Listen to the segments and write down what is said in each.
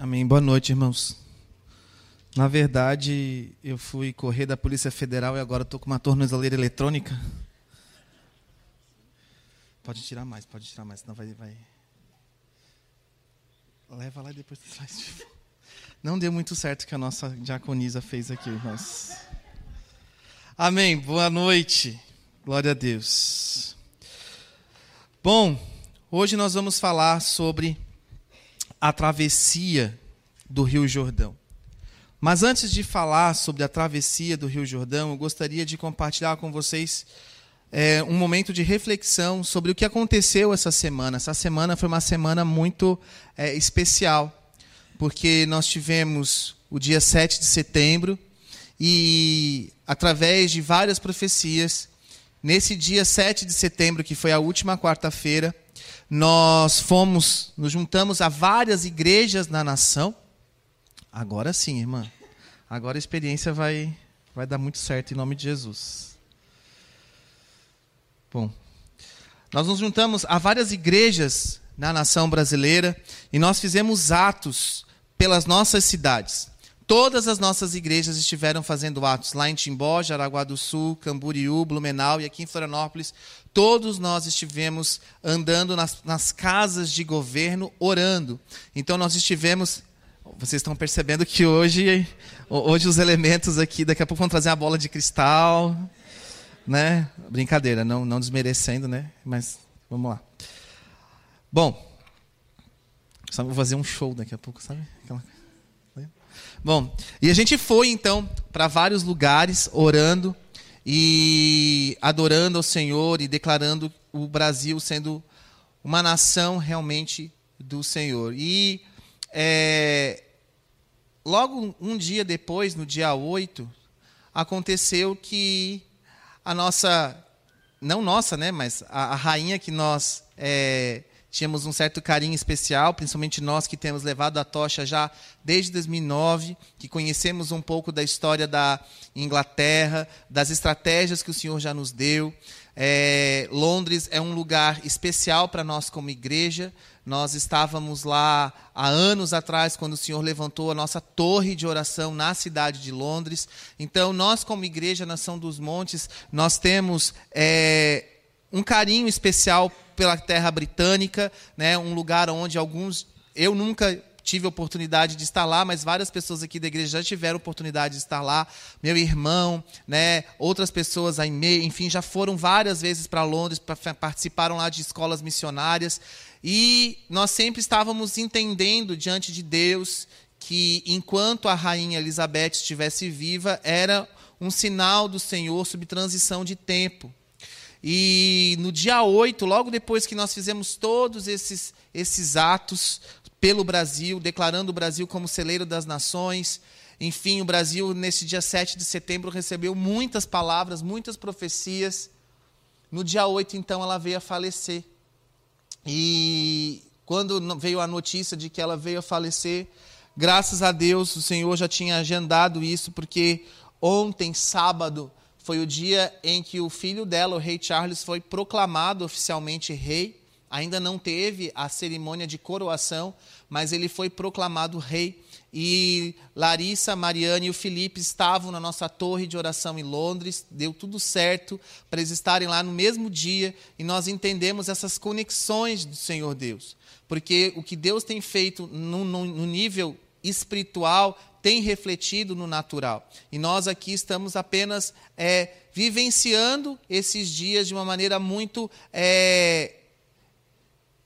Amém. Boa noite, irmãos. Na verdade, eu fui correr da Polícia Federal e agora estou com uma tornozeleira eletrônica. Pode tirar mais, pode tirar mais, senão vai. vai... Leva lá e depois tu faz. Não deu muito certo o que a nossa diaconisa fez aqui, irmãos. Amém. Boa noite. Glória a Deus. Bom, hoje nós vamos falar sobre a travessia do Rio Jordão. Mas antes de falar sobre a travessia do Rio Jordão, eu gostaria de compartilhar com vocês é, um momento de reflexão sobre o que aconteceu essa semana. Essa semana foi uma semana muito é, especial, porque nós tivemos o dia 7 de setembro e, através de várias profecias, nesse dia 7 de setembro, que foi a última quarta-feira, nós fomos, nos juntamos a várias igrejas na nação. Agora sim, irmã. Agora a experiência vai, vai dar muito certo em nome de Jesus. Bom, nós nos juntamos a várias igrejas na nação brasileira e nós fizemos atos pelas nossas cidades. Todas as nossas igrejas estiveram fazendo atos lá em Timbó, Jaraguá do Sul, Camboriú, Blumenau e aqui em Florianópolis. Todos nós estivemos andando nas, nas casas de governo orando. Então nós estivemos. Vocês estão percebendo que hoje, hoje os elementos aqui, daqui a pouco vão trazer a bola de cristal, né? Brincadeira, não, não desmerecendo, né? Mas vamos lá. Bom, vou fazer um show daqui a pouco, sabe? Aquela... Bom, e a gente foi então para vários lugares orando e adorando ao Senhor e declarando o Brasil sendo uma nação realmente do Senhor. E é, logo um dia depois, no dia 8, aconteceu que a nossa, não nossa, né, mas a, a rainha que nós é, tínhamos um certo carinho especial, principalmente nós que temos levado a tocha já desde 2009, que conhecemos um pouco da história da Inglaterra, das estratégias que o Senhor já nos deu. É, Londres é um lugar especial para nós como igreja. Nós estávamos lá há anos atrás, quando o Senhor levantou a nossa torre de oração na cidade de Londres. Então, nós, como igreja Nação dos Montes, nós temos é, um carinho especial pela terra britânica, né, um lugar onde alguns. Eu nunca tive a oportunidade de estar lá, mas várias pessoas aqui da igreja já tiveram oportunidade de estar lá. Meu irmão, né, outras pessoas, a Ime, enfim, já foram várias vezes para Londres, participaram lá de escolas missionárias. E nós sempre estávamos entendendo diante de Deus que enquanto a rainha Elizabeth estivesse viva, era um sinal do Senhor sobre transição de tempo. E no dia 8, logo depois que nós fizemos todos esses, esses atos pelo Brasil, declarando o Brasil como celeiro das nações, enfim, o Brasil, nesse dia 7 de setembro, recebeu muitas palavras, muitas profecias. No dia 8, então, ela veio a falecer. E quando veio a notícia de que ela veio a falecer, graças a Deus, o Senhor já tinha agendado isso, porque ontem, sábado, foi o dia em que o filho dela, o rei Charles, foi proclamado oficialmente rei. Ainda não teve a cerimônia de coroação, mas ele foi proclamado rei. E Larissa, Mariana e o Felipe estavam na nossa torre de oração em Londres. Deu tudo certo para eles estarem lá no mesmo dia. E nós entendemos essas conexões do Senhor Deus. Porque o que Deus tem feito no, no, no nível espiritual tem refletido no natural. E nós aqui estamos apenas é, vivenciando esses dias de uma maneira muito, é,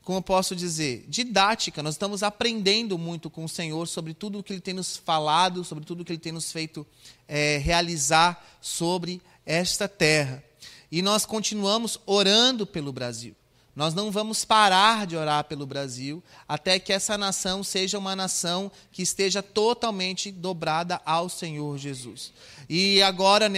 como eu posso dizer, didática. Nós estamos aprendendo muito com o Senhor sobre tudo o que Ele tem nos falado, sobre tudo o que Ele tem nos feito é, realizar sobre esta terra. E nós continuamos orando pelo Brasil. Nós não vamos parar de orar pelo Brasil até que essa nação seja uma nação que esteja totalmente dobrada ao Senhor Jesus. E agora,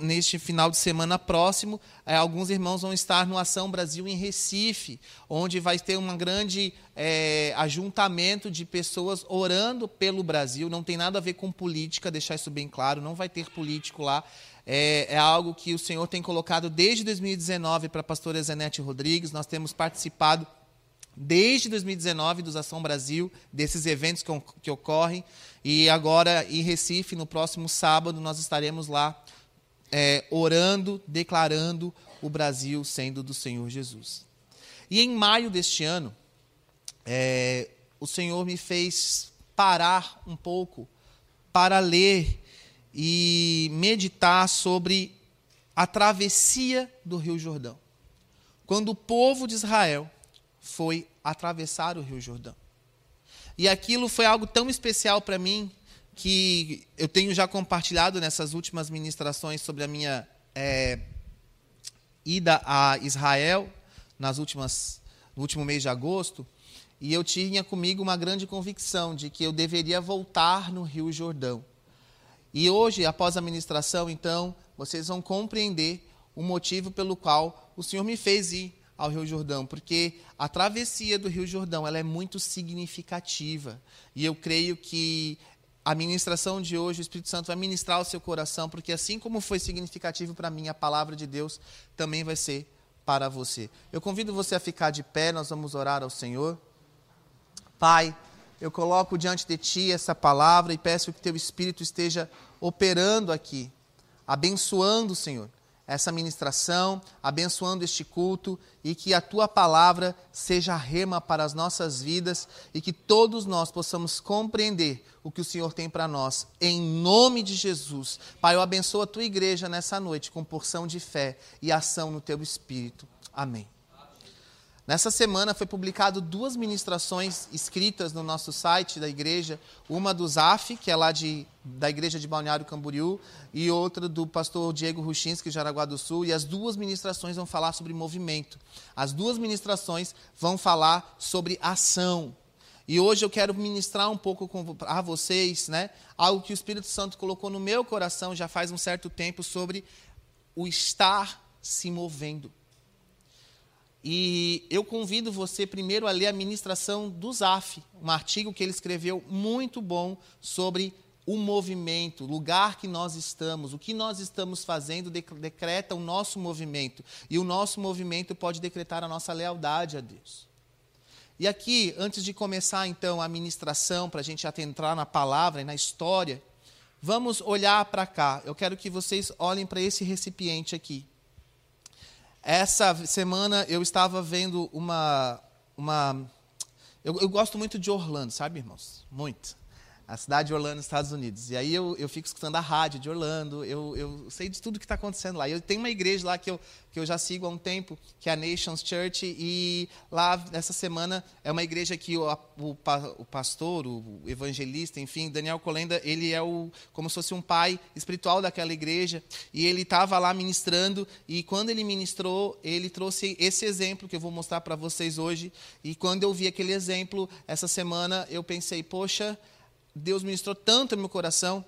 neste final de semana próximo, é, alguns irmãos vão estar no Ação Brasil em Recife, onde vai ter um grande é, ajuntamento de pessoas orando pelo Brasil. Não tem nada a ver com política, deixar isso bem claro, não vai ter político lá é, é, algo que o Senhor tem colocado desde 2019 para a pastora Zenete Rodrigues. Nós temos participado desde 2019 dos Ação Brasil, desses eventos que, que ocorrem. E agora em Recife, no próximo sábado, nós estaremos lá é, orando, declarando o Brasil sendo do Senhor Jesus. E em maio deste ano, é, o Senhor me fez parar um pouco para ler e meditar sobre a travessia do Rio Jordão. Quando o povo de Israel foi atravessar o Rio Jordão. E aquilo foi algo tão especial para mim que eu tenho já compartilhado nessas últimas ministrações sobre a minha é, ida a Israel nas últimas, no último mês de agosto. E eu tinha comigo uma grande convicção de que eu deveria voltar no Rio Jordão. E hoje, após a ministração, então, vocês vão compreender o motivo pelo qual o Senhor me fez ir ao Rio Jordão, porque a travessia do Rio Jordão ela é muito significativa. E eu creio que a ministração de hoje, o Espírito Santo vai ministrar o seu coração, porque assim como foi significativo para mim a palavra de Deus, também vai ser para você. Eu convido você a ficar de pé, nós vamos orar ao Senhor. Pai, eu coloco diante de Ti essa palavra e peço que Teu Espírito esteja operando aqui, abençoando, Senhor, essa ministração, abençoando este culto e que a tua palavra seja rema para as nossas vidas e que todos nós possamos compreender o que o Senhor tem para nós. Em nome de Jesus. Pai, eu abençoo a tua igreja nessa noite com porção de fé e ação no teu espírito. Amém. Nessa semana foi publicado duas ministrações escritas no nosso site da igreja, uma do Zaf, que é lá de, da igreja de Balneário Camboriú, e outra do pastor Diego Ruchinski, de Jaraguá do Sul, e as duas ministrações vão falar sobre movimento. As duas ministrações vão falar sobre ação. E hoje eu quero ministrar um pouco a vocês, né, algo que o Espírito Santo colocou no meu coração já faz um certo tempo sobre o estar se movendo. E eu convido você primeiro a ler a ministração do Zaf, um artigo que ele escreveu muito bom sobre o movimento, o lugar que nós estamos, o que nós estamos fazendo decreta o nosso movimento. E o nosso movimento pode decretar a nossa lealdade a Deus. E aqui, antes de começar então a ministração, para a gente atentrar na palavra e na história, vamos olhar para cá. Eu quero que vocês olhem para esse recipiente aqui. Essa semana eu estava vendo uma. uma eu, eu gosto muito de Orlando, sabe, irmãos? Muito a cidade de Orlando, Estados Unidos. E aí eu, eu fico escutando a rádio de Orlando, eu, eu sei de tudo que está acontecendo lá. Eu tenho uma igreja lá que eu, que eu já sigo há um tempo, que é a Nations Church, e lá, essa semana, é uma igreja que o, o, o pastor, o evangelista, enfim, Daniel Colenda, ele é o, como se fosse um pai espiritual daquela igreja, e ele estava lá ministrando, e quando ele ministrou, ele trouxe esse exemplo que eu vou mostrar para vocês hoje, e quando eu vi aquele exemplo, essa semana, eu pensei, poxa, Deus ministrou tanto no meu coração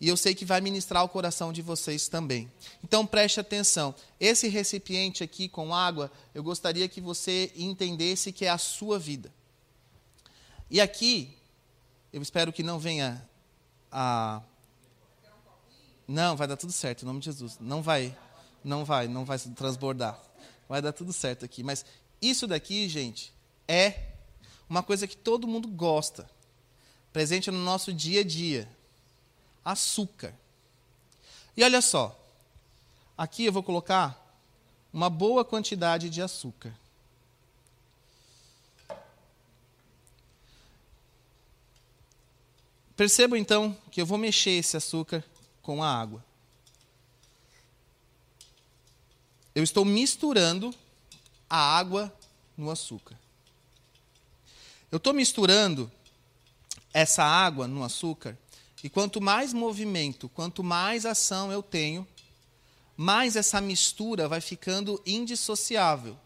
e eu sei que vai ministrar o coração de vocês também. Então preste atenção. Esse recipiente aqui com água, eu gostaria que você entendesse que é a sua vida. E aqui, eu espero que não venha a. Não, vai dar tudo certo, em nome de Jesus. Não vai, não vai, não vai transbordar. Vai dar tudo certo aqui. Mas isso daqui, gente, é uma coisa que todo mundo gosta presente no nosso dia a dia: açúcar. E olha só, aqui eu vou colocar uma boa quantidade de açúcar. Perceba então que eu vou mexer esse açúcar com a água. Eu estou misturando a água no açúcar. Eu estou misturando essa água no açúcar, e quanto mais movimento, quanto mais ação eu tenho, mais essa mistura vai ficando indissociável,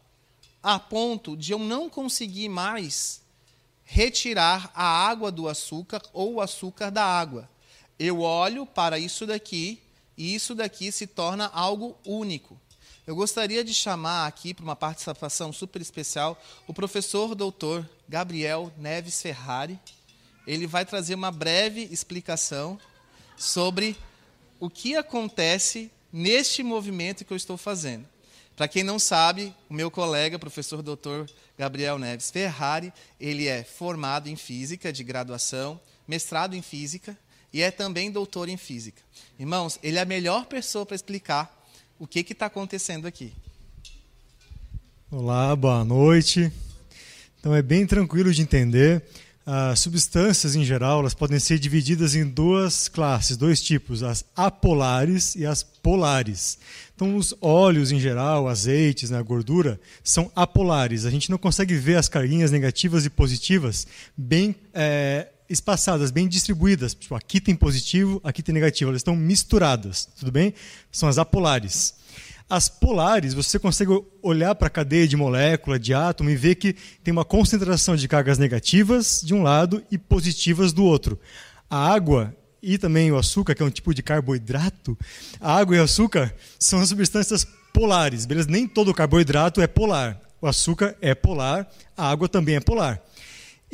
a ponto de eu não conseguir mais retirar a água do açúcar ou o açúcar da água. Eu olho para isso daqui e isso daqui se torna algo único. Eu gostaria de chamar aqui para uma participação super especial o professor doutor Gabriel Neves Ferrari ele vai trazer uma breve explicação sobre o que acontece neste movimento que eu estou fazendo. Para quem não sabe, o meu colega, professor doutor Gabriel Neves Ferrari. Ele é formado em física de graduação, mestrado em física e é também doutor em física. Irmãos, ele é a melhor pessoa para explicar o que está acontecendo aqui. Olá, boa noite. Então é bem tranquilo de entender. As substâncias em geral elas podem ser divididas em duas classes, dois tipos, as apolares e as polares. Então os óleos em geral, azeites, né, a gordura, são apolares. A gente não consegue ver as carguinhas negativas e positivas bem é, espaçadas, bem distribuídas. Tipo, aqui tem positivo, aqui tem negativo. Elas estão misturadas, tudo bem? São as apolares. As polares, você consegue olhar para a cadeia de molécula, de átomo e ver que tem uma concentração de cargas negativas de um lado e positivas do outro. A água e também o açúcar, que é um tipo de carboidrato, a água e o açúcar são substâncias polares, beleza? Nem todo carboidrato é polar. O açúcar é polar, a água também é polar.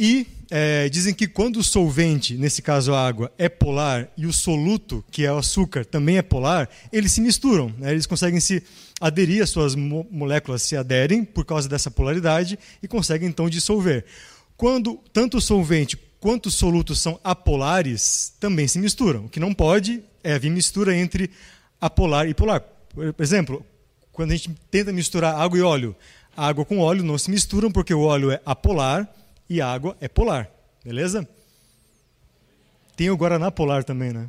E é, dizem que quando o solvente, nesse caso a água, é polar e o soluto, que é o açúcar, também é polar, eles se misturam. Né? Eles conseguem se aderir, as suas moléculas se aderem por causa dessa polaridade e conseguem então dissolver. Quando tanto o solvente quanto os solutos são apolares, também se misturam. O que não pode é haver mistura entre apolar e polar. Por exemplo, quando a gente tenta misturar água e óleo, água com óleo não se misturam porque o óleo é apolar e água é polar. Beleza? Tem o Guaraná polar também, né?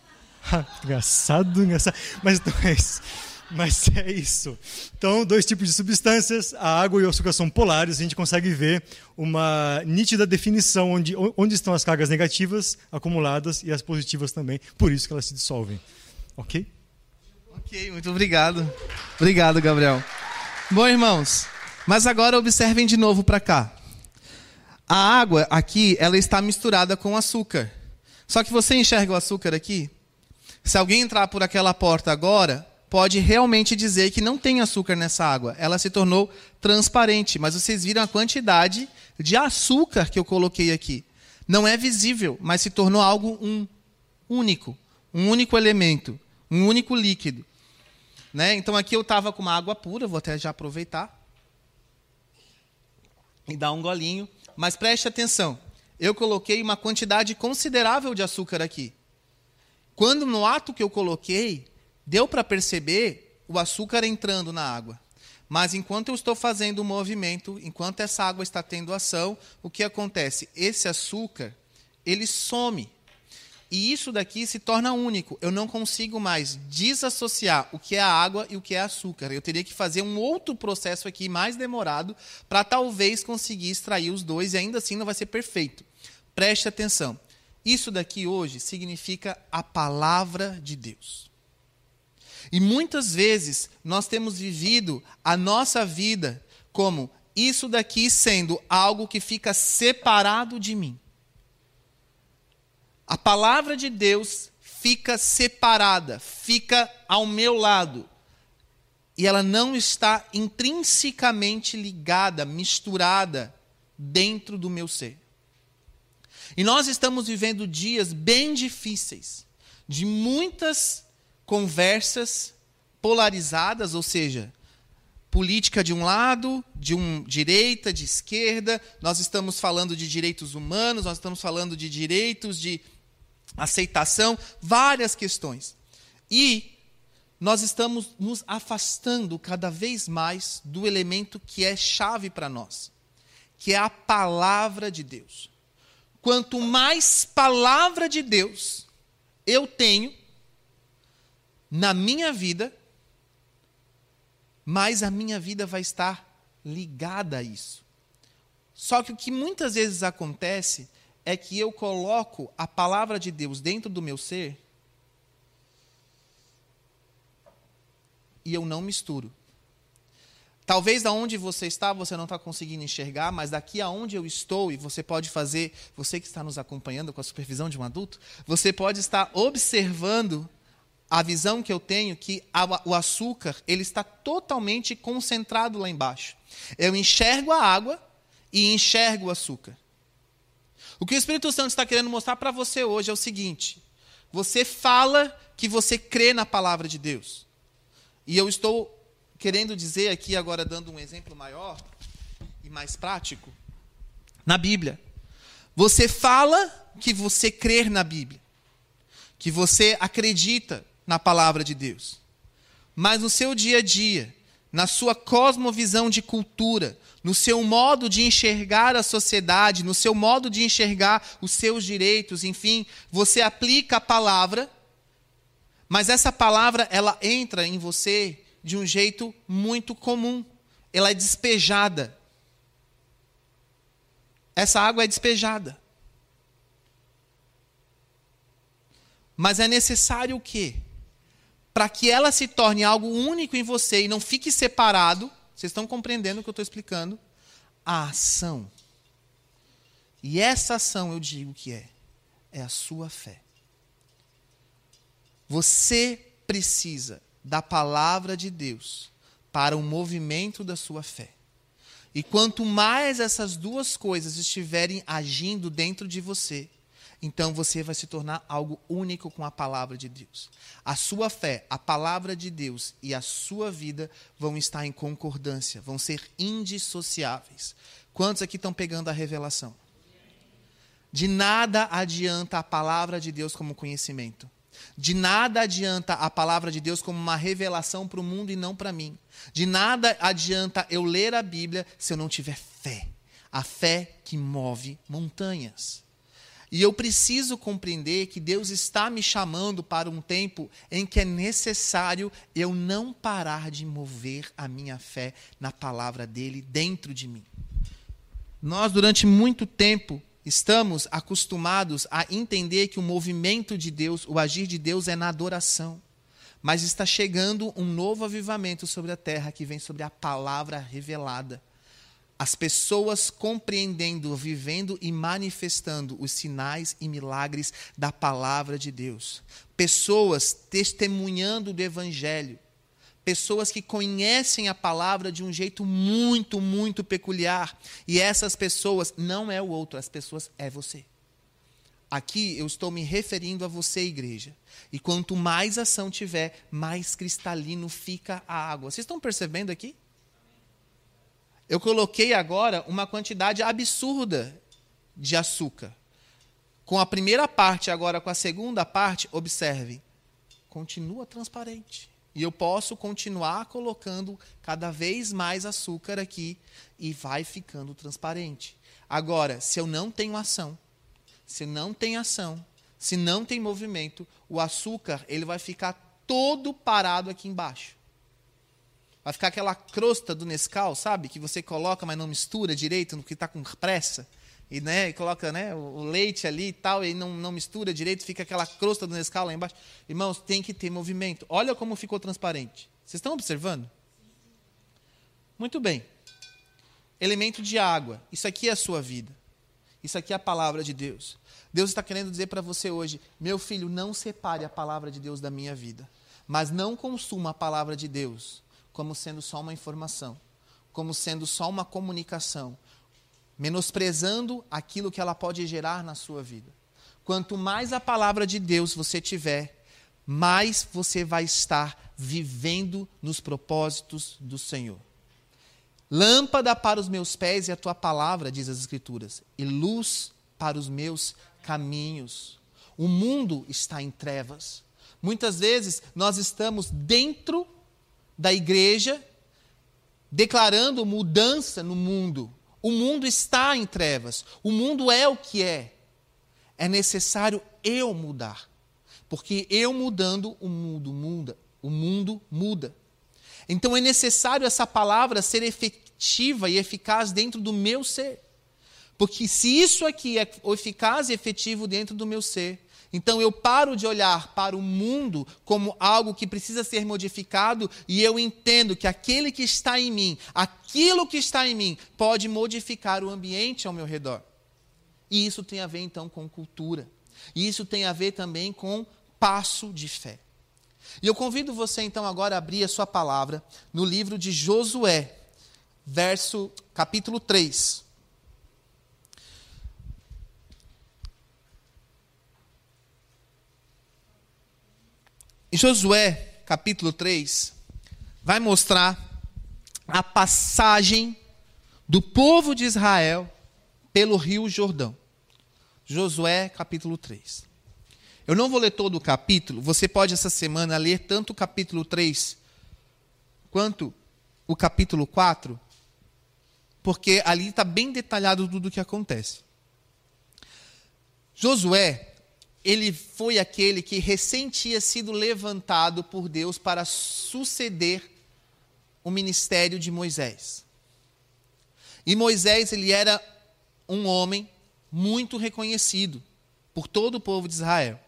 engraçado, engraçado. Mas então é isso. Mas é isso. Então, dois tipos de substâncias, a água e o açúcar são polares, a gente consegue ver uma nítida definição onde, onde estão as cargas negativas acumuladas e as positivas também, por isso que elas se dissolvem. Ok? Ok, muito obrigado. Obrigado, Gabriel. Bom, irmãos, mas agora observem de novo para cá. A água aqui, ela está misturada com açúcar. Só que você enxerga o açúcar aqui? Se alguém entrar por aquela porta agora, pode realmente dizer que não tem açúcar nessa água. Ela se tornou transparente, mas vocês viram a quantidade de açúcar que eu coloquei aqui. Não é visível, mas se tornou algo um único, um único elemento, um único líquido. Né? Então aqui eu estava com uma água pura, vou até já aproveitar e dar um golinho. Mas preste atenção, eu coloquei uma quantidade considerável de açúcar aqui. Quando no ato que eu coloquei, deu para perceber o açúcar entrando na água. Mas enquanto eu estou fazendo o movimento, enquanto essa água está tendo ação, o que acontece? Esse açúcar, ele some. E isso daqui se torna único. Eu não consigo mais desassociar o que é água e o que é açúcar. Eu teria que fazer um outro processo aqui mais demorado para talvez conseguir extrair os dois e ainda assim não vai ser perfeito. Preste atenção. Isso daqui hoje significa a palavra de Deus. E muitas vezes nós temos vivido a nossa vida como isso daqui sendo algo que fica separado de mim a palavra de Deus fica separada, fica ao meu lado. E ela não está intrinsecamente ligada, misturada dentro do meu ser. E nós estamos vivendo dias bem difíceis, de muitas conversas polarizadas, ou seja, política de um lado, de um direita, de esquerda, nós estamos falando de direitos humanos, nós estamos falando de direitos de aceitação, várias questões. E nós estamos nos afastando cada vez mais do elemento que é chave para nós, que é a palavra de Deus. Quanto mais palavra de Deus eu tenho na minha vida, mais a minha vida vai estar ligada a isso. Só que o que muitas vezes acontece é que eu coloco a palavra de Deus dentro do meu ser e eu não misturo. Talvez da onde você está você não está conseguindo enxergar, mas daqui aonde eu estou, e você pode fazer, você que está nos acompanhando com a supervisão de um adulto, você pode estar observando a visão que eu tenho que a, o açúcar ele está totalmente concentrado lá embaixo. Eu enxergo a água e enxergo o açúcar. O que o Espírito Santo está querendo mostrar para você hoje é o seguinte: você fala que você crê na palavra de Deus. E eu estou querendo dizer aqui, agora dando um exemplo maior e mais prático? Na Bíblia. Você fala que você crer na Bíblia, que você acredita na palavra de Deus. Mas no seu dia a dia, na sua cosmovisão de cultura, no seu modo de enxergar a sociedade, no seu modo de enxergar os seus direitos, enfim, você aplica a palavra, mas essa palavra ela entra em você de um jeito muito comum. Ela é despejada. Essa água é despejada. Mas é necessário o quê? Para que ela se torne algo único em você e não fique separado, vocês estão compreendendo o que eu estou explicando? A ação. E essa ação, eu digo que é, é a sua fé. Você precisa da palavra de Deus para o movimento da sua fé. E quanto mais essas duas coisas estiverem agindo dentro de você, então você vai se tornar algo único com a palavra de Deus. A sua fé, a palavra de Deus e a sua vida vão estar em concordância, vão ser indissociáveis. Quantos aqui estão pegando a revelação? De nada adianta a palavra de Deus como conhecimento. De nada adianta a palavra de Deus como uma revelação para o mundo e não para mim. De nada adianta eu ler a Bíblia se eu não tiver fé. A fé que move montanhas. E eu preciso compreender que Deus está me chamando para um tempo em que é necessário eu não parar de mover a minha fé na palavra dele dentro de mim. Nós, durante muito tempo, estamos acostumados a entender que o movimento de Deus, o agir de Deus é na adoração. Mas está chegando um novo avivamento sobre a terra que vem sobre a palavra revelada as pessoas compreendendo, vivendo e manifestando os sinais e milagres da palavra de Deus. Pessoas testemunhando do evangelho. Pessoas que conhecem a palavra de um jeito muito, muito peculiar. E essas pessoas não é o outro, as pessoas é você. Aqui eu estou me referindo a você, igreja. E quanto mais ação tiver, mais cristalino fica a água. Vocês estão percebendo aqui? Eu coloquei agora uma quantidade absurda de açúcar. Com a primeira parte, agora com a segunda parte, observe, continua transparente. E eu posso continuar colocando cada vez mais açúcar aqui e vai ficando transparente. Agora, se eu não tenho ação, se não tem ação, se não tem movimento, o açúcar ele vai ficar todo parado aqui embaixo. Vai ficar aquela crosta do Nescau, sabe? Que você coloca, mas não mistura direito, no que está com pressa. E, né, coloca né, o leite ali e tal, e não, não mistura direito, fica aquela crosta do Nescau lá embaixo. Irmãos, tem que ter movimento. Olha como ficou transparente. Vocês estão observando? Muito bem. Elemento de água. Isso aqui é a sua vida. Isso aqui é a palavra de Deus. Deus está querendo dizer para você hoje: meu filho, não separe a palavra de Deus da minha vida, mas não consuma a palavra de Deus como sendo só uma informação, como sendo só uma comunicação, menosprezando aquilo que ela pode gerar na sua vida. Quanto mais a palavra de Deus você tiver, mais você vai estar vivendo nos propósitos do Senhor. Lâmpada para os meus pés e a tua palavra, diz as Escrituras, e luz para os meus caminhos. O mundo está em trevas. Muitas vezes nós estamos dentro da igreja declarando mudança no mundo. O mundo está em trevas. O mundo é o que é. É necessário eu mudar. Porque eu mudando, o mundo muda. O mundo muda. Então é necessário essa palavra ser efetiva e eficaz dentro do meu ser. Porque se isso aqui é eficaz e efetivo dentro do meu ser, então eu paro de olhar para o mundo como algo que precisa ser modificado e eu entendo que aquele que está em mim, aquilo que está em mim, pode modificar o ambiente ao meu redor. E isso tem a ver então com cultura. E isso tem a ver também com passo de fé. E eu convido você então agora a abrir a sua palavra no livro de Josué, verso capítulo 3. Josué, capítulo 3, vai mostrar a passagem do povo de Israel pelo rio Jordão. Josué, capítulo 3. Eu não vou ler todo o capítulo, você pode essa semana ler tanto o capítulo 3 quanto o capítulo 4, porque ali está bem detalhado tudo o que acontece. Josué, ele foi aquele que recém tinha sido levantado por Deus para suceder o ministério de Moisés. E Moisés, ele era um homem muito reconhecido por todo o povo de Israel.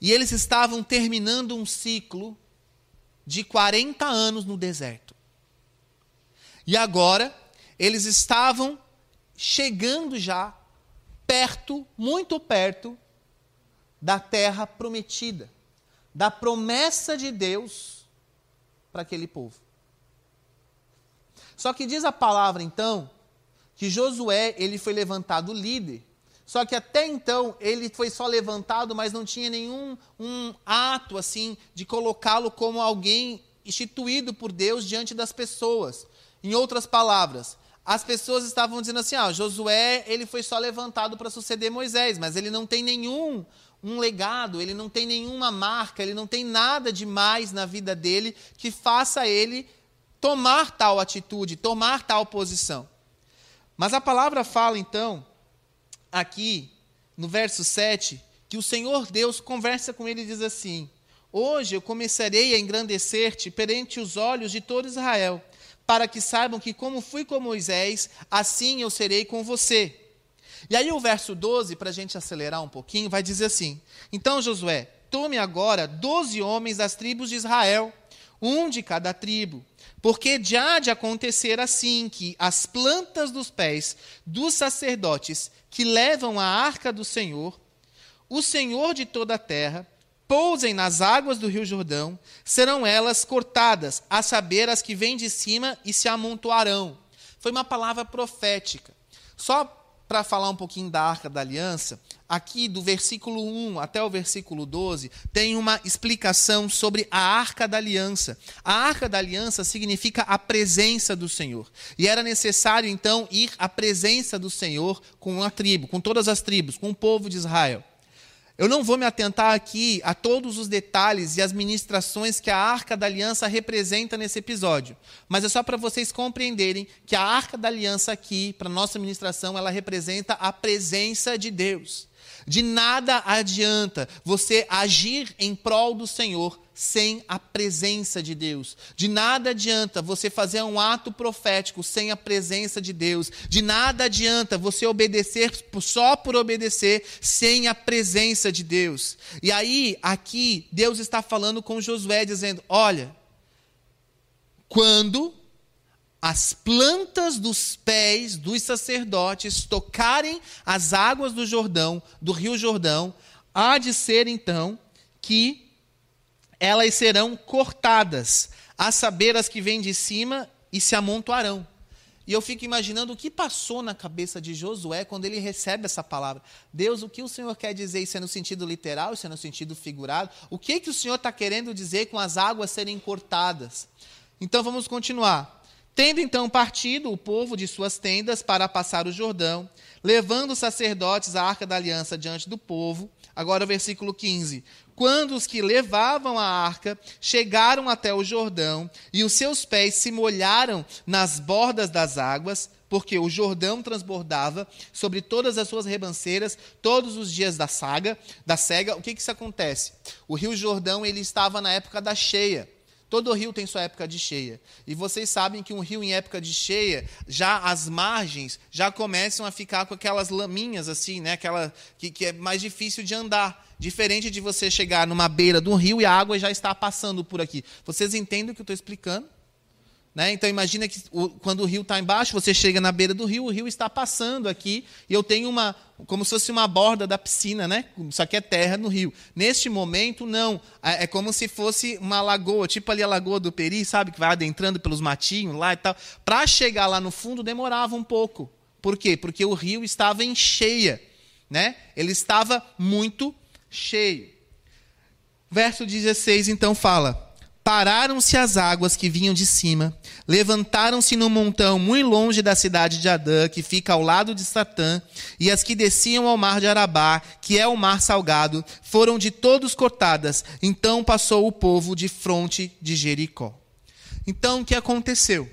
E eles estavam terminando um ciclo de 40 anos no deserto. E agora, eles estavam chegando já perto, muito perto, da terra prometida, da promessa de Deus para aquele povo. Só que diz a palavra então que Josué, ele foi levantado líder. Só que até então ele foi só levantado, mas não tinha nenhum um ato assim de colocá-lo como alguém instituído por Deus diante das pessoas. Em outras palavras, as pessoas estavam dizendo assim: ah, Josué ele foi só levantado para suceder Moisés, mas ele não tem nenhum um legado, ele não tem nenhuma marca, ele não tem nada demais na vida dele que faça ele tomar tal atitude, tomar tal posição. Mas a palavra fala então, aqui no verso 7, que o Senhor Deus conversa com ele e diz assim: Hoje eu começarei a engrandecer-te perante os olhos de todo Israel, para que saibam que, como fui com Moisés, assim eu serei com você. E aí o verso 12, para a gente acelerar um pouquinho, vai dizer assim: Então, Josué, tome agora doze homens das tribos de Israel, um de cada tribo, porque já de acontecer assim que as plantas dos pés dos sacerdotes que levam a arca do Senhor, o Senhor de toda a terra, pousem nas águas do rio Jordão, serão elas cortadas, a saber, as que vêm de cima e se amontoarão. Foi uma palavra profética. Só para falar um pouquinho da Arca da Aliança, aqui do versículo 1 até o versículo 12, tem uma explicação sobre a Arca da Aliança. A Arca da Aliança significa a presença do Senhor. E era necessário, então, ir à presença do Senhor com a tribo, com todas as tribos, com o povo de Israel. Eu não vou me atentar aqui a todos os detalhes e as ministrações que a Arca da Aliança representa nesse episódio, mas é só para vocês compreenderem que a Arca da Aliança aqui, para nossa ministração, ela representa a presença de Deus. De nada adianta você agir em prol do Senhor sem a presença de Deus. De nada adianta você fazer um ato profético sem a presença de Deus. De nada adianta você obedecer só por obedecer sem a presença de Deus. E aí, aqui, Deus está falando com Josué, dizendo: Olha, quando as plantas dos pés dos sacerdotes tocarem as águas do Jordão, do rio Jordão, há de ser então que elas serão cortadas, a saber as que vêm de cima e se amontoarão. E eu fico imaginando o que passou na cabeça de Josué quando ele recebe essa palavra. Deus, o que o Senhor quer dizer? Isso é no sentido literal, isso é no sentido figurado? O que, que o Senhor está querendo dizer com as águas serem cortadas? Então vamos continuar. Tendo então partido o povo de suas tendas para passar o Jordão, levando os sacerdotes a arca da aliança diante do povo. Agora o versículo 15. Quando os que levavam a arca chegaram até o Jordão e os seus pés se molharam nas bordas das águas, porque o Jordão transbordava sobre todas as suas rebanceiras todos os dias da saga, da cega, o que que isso acontece? O Rio Jordão ele estava na época da cheia. Todo rio tem sua época de cheia. E vocês sabem que um rio em época de cheia, já as margens já começam a ficar com aquelas laminhas assim, né? Aquela que, que é mais difícil de andar. Diferente de você chegar numa beira do rio e a água já está passando por aqui. Vocês entendem o que eu estou explicando? Né? Então imagina que o, quando o rio está embaixo, você chega na beira do rio, o rio está passando aqui, e eu tenho uma, como se fosse uma borda da piscina, né? Só que é terra no rio. Neste momento, não. É, é como se fosse uma lagoa, tipo ali a lagoa do Peri, sabe? Que vai adentrando pelos matinhos lá e tal. Para chegar lá no fundo demorava um pouco. Por quê? Porque o rio estava em cheia, né? Ele estava muito cheio. Verso 16 então fala: Pararam-se as águas que vinham de cima, levantaram-se no montão muito longe da cidade de Adã, que fica ao lado de Satã, e as que desciam ao mar de Arabá, que é o mar salgado, foram de todos cortadas. Então passou o povo de fronte de Jericó. Então o que aconteceu?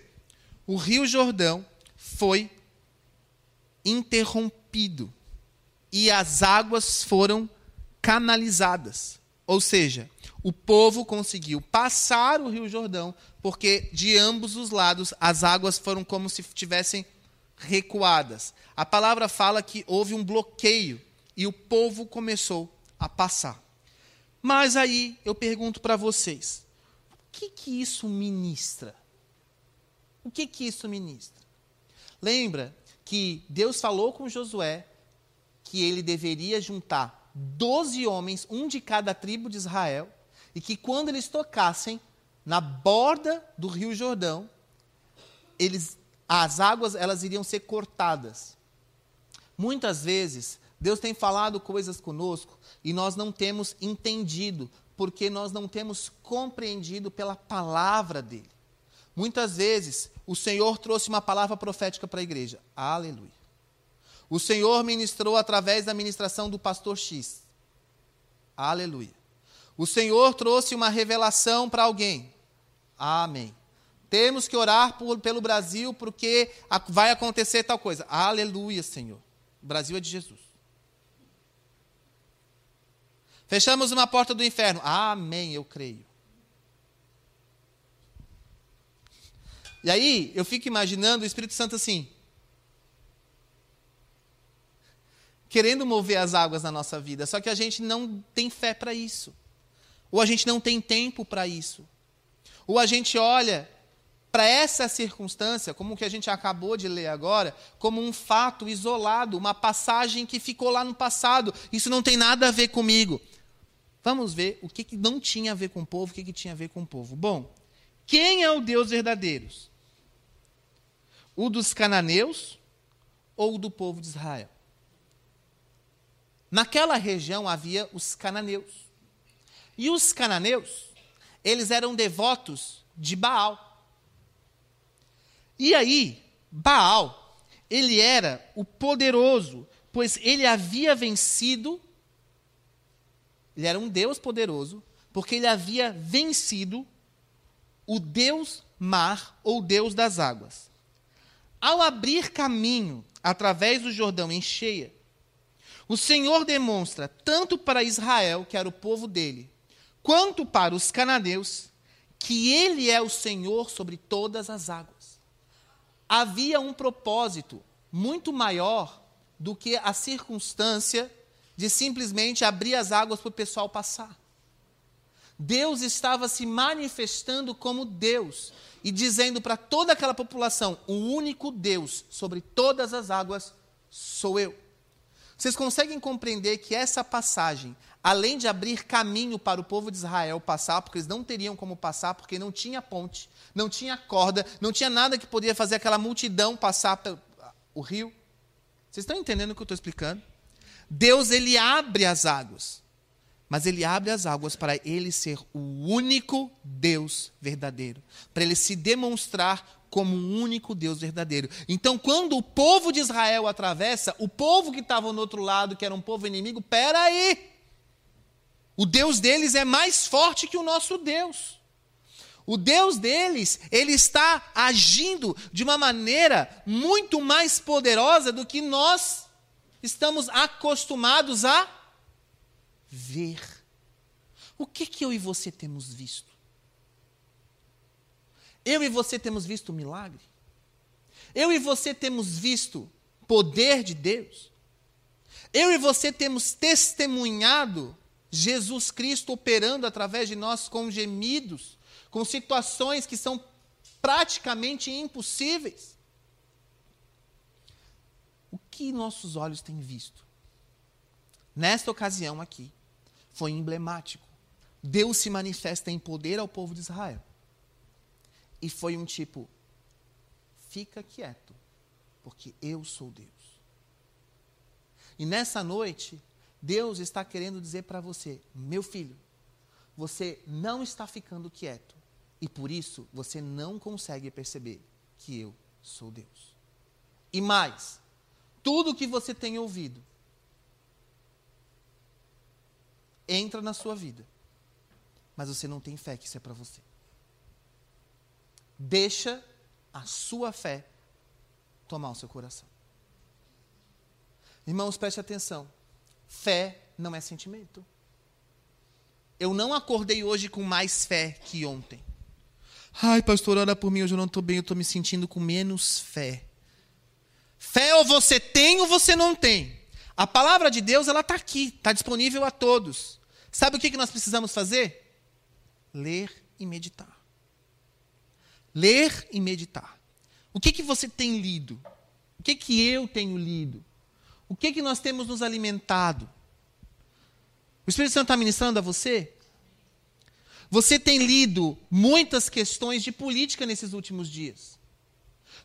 O rio Jordão foi interrompido e as águas foram canalizadas. Ou seja, o povo conseguiu passar o Rio Jordão, porque de ambos os lados as águas foram como se tivessem recuadas. A palavra fala que houve um bloqueio e o povo começou a passar. Mas aí eu pergunto para vocês: o que, que isso ministra? O que, que isso ministra? Lembra que Deus falou com Josué que ele deveria juntar doze homens, um de cada tribo de Israel, e que quando eles tocassem na borda do Rio Jordão, eles, as águas elas iriam ser cortadas. Muitas vezes Deus tem falado coisas conosco e nós não temos entendido, porque nós não temos compreendido pela palavra dele. Muitas vezes o Senhor trouxe uma palavra profética para a igreja. Aleluia. O Senhor ministrou através da ministração do pastor X. Aleluia. O Senhor trouxe uma revelação para alguém. Amém. Temos que orar por, pelo Brasil porque vai acontecer tal coisa. Aleluia, Senhor. O Brasil é de Jesus. Fechamos uma porta do inferno. Amém, eu creio. E aí, eu fico imaginando o Espírito Santo assim. Querendo mover as águas na nossa vida. Só que a gente não tem fé para isso. Ou a gente não tem tempo para isso. Ou a gente olha para essa circunstância, como o que a gente acabou de ler agora, como um fato isolado, uma passagem que ficou lá no passado. Isso não tem nada a ver comigo. Vamos ver o que, que não tinha a ver com o povo, o que, que tinha a ver com o povo. Bom, quem é o Deus verdadeiro? O dos cananeus ou o do povo de Israel? Naquela região havia os cananeus. E os cananeus, eles eram devotos de Baal. E aí, Baal, ele era o poderoso, pois ele havia vencido, ele era um Deus poderoso, porque ele havia vencido o Deus mar ou Deus das águas. Ao abrir caminho através do Jordão em cheia, o Senhor demonstra tanto para Israel, que era o povo dele, quanto para os cananeus, que ele é o Senhor sobre todas as águas. Havia um propósito muito maior do que a circunstância de simplesmente abrir as águas para o pessoal passar. Deus estava se manifestando como Deus e dizendo para toda aquela população: o único Deus sobre todas as águas sou eu. Vocês conseguem compreender que essa passagem além de abrir caminho para o povo de Israel passar, porque eles não teriam como passar, porque não tinha ponte, não tinha corda, não tinha nada que poderia fazer aquela multidão passar pelo, o rio. Vocês estão entendendo o que eu estou explicando? Deus, ele abre as águas, mas ele abre as águas para ele ser o único Deus verdadeiro, para ele se demonstrar como um único Deus verdadeiro. Então, quando o povo de Israel atravessa, o povo que estava no outro lado, que era um povo inimigo, peraí, o Deus deles é mais forte que o nosso Deus. O Deus deles, ele está agindo de uma maneira muito mais poderosa do que nós estamos acostumados a ver. O que que eu e você temos visto? Eu e você temos visto milagre? Eu e você temos visto poder de Deus? Eu e você temos testemunhado Jesus Cristo operando através de nós com gemidos, com situações que são praticamente impossíveis. O que nossos olhos têm visto? Nesta ocasião aqui, foi emblemático. Deus se manifesta em poder ao povo de Israel. E foi um tipo: fica quieto, porque eu sou Deus. E nessa noite, Deus está querendo dizer para você, meu filho, você não está ficando quieto, E por isso você não consegue perceber que eu sou Deus. E mais, tudo que você tem ouvido entra na sua vida, mas você não tem fé que isso é para você. Deixa a sua fé tomar o seu coração. Irmãos, preste atenção. Fé não é sentimento. Eu não acordei hoje com mais fé que ontem. Ai, pastor, ora por mim, hoje eu não estou bem, eu estou me sentindo com menos fé. Fé ou você tem ou você não tem. A palavra de Deus, ela está aqui, está disponível a todos. Sabe o que, que nós precisamos fazer? Ler e meditar. Ler e meditar. O que, que você tem lido? O que, que eu tenho lido? O que, que nós temos nos alimentado? O Espírito Santo está ministrando a você? Você tem lido muitas questões de política nesses últimos dias.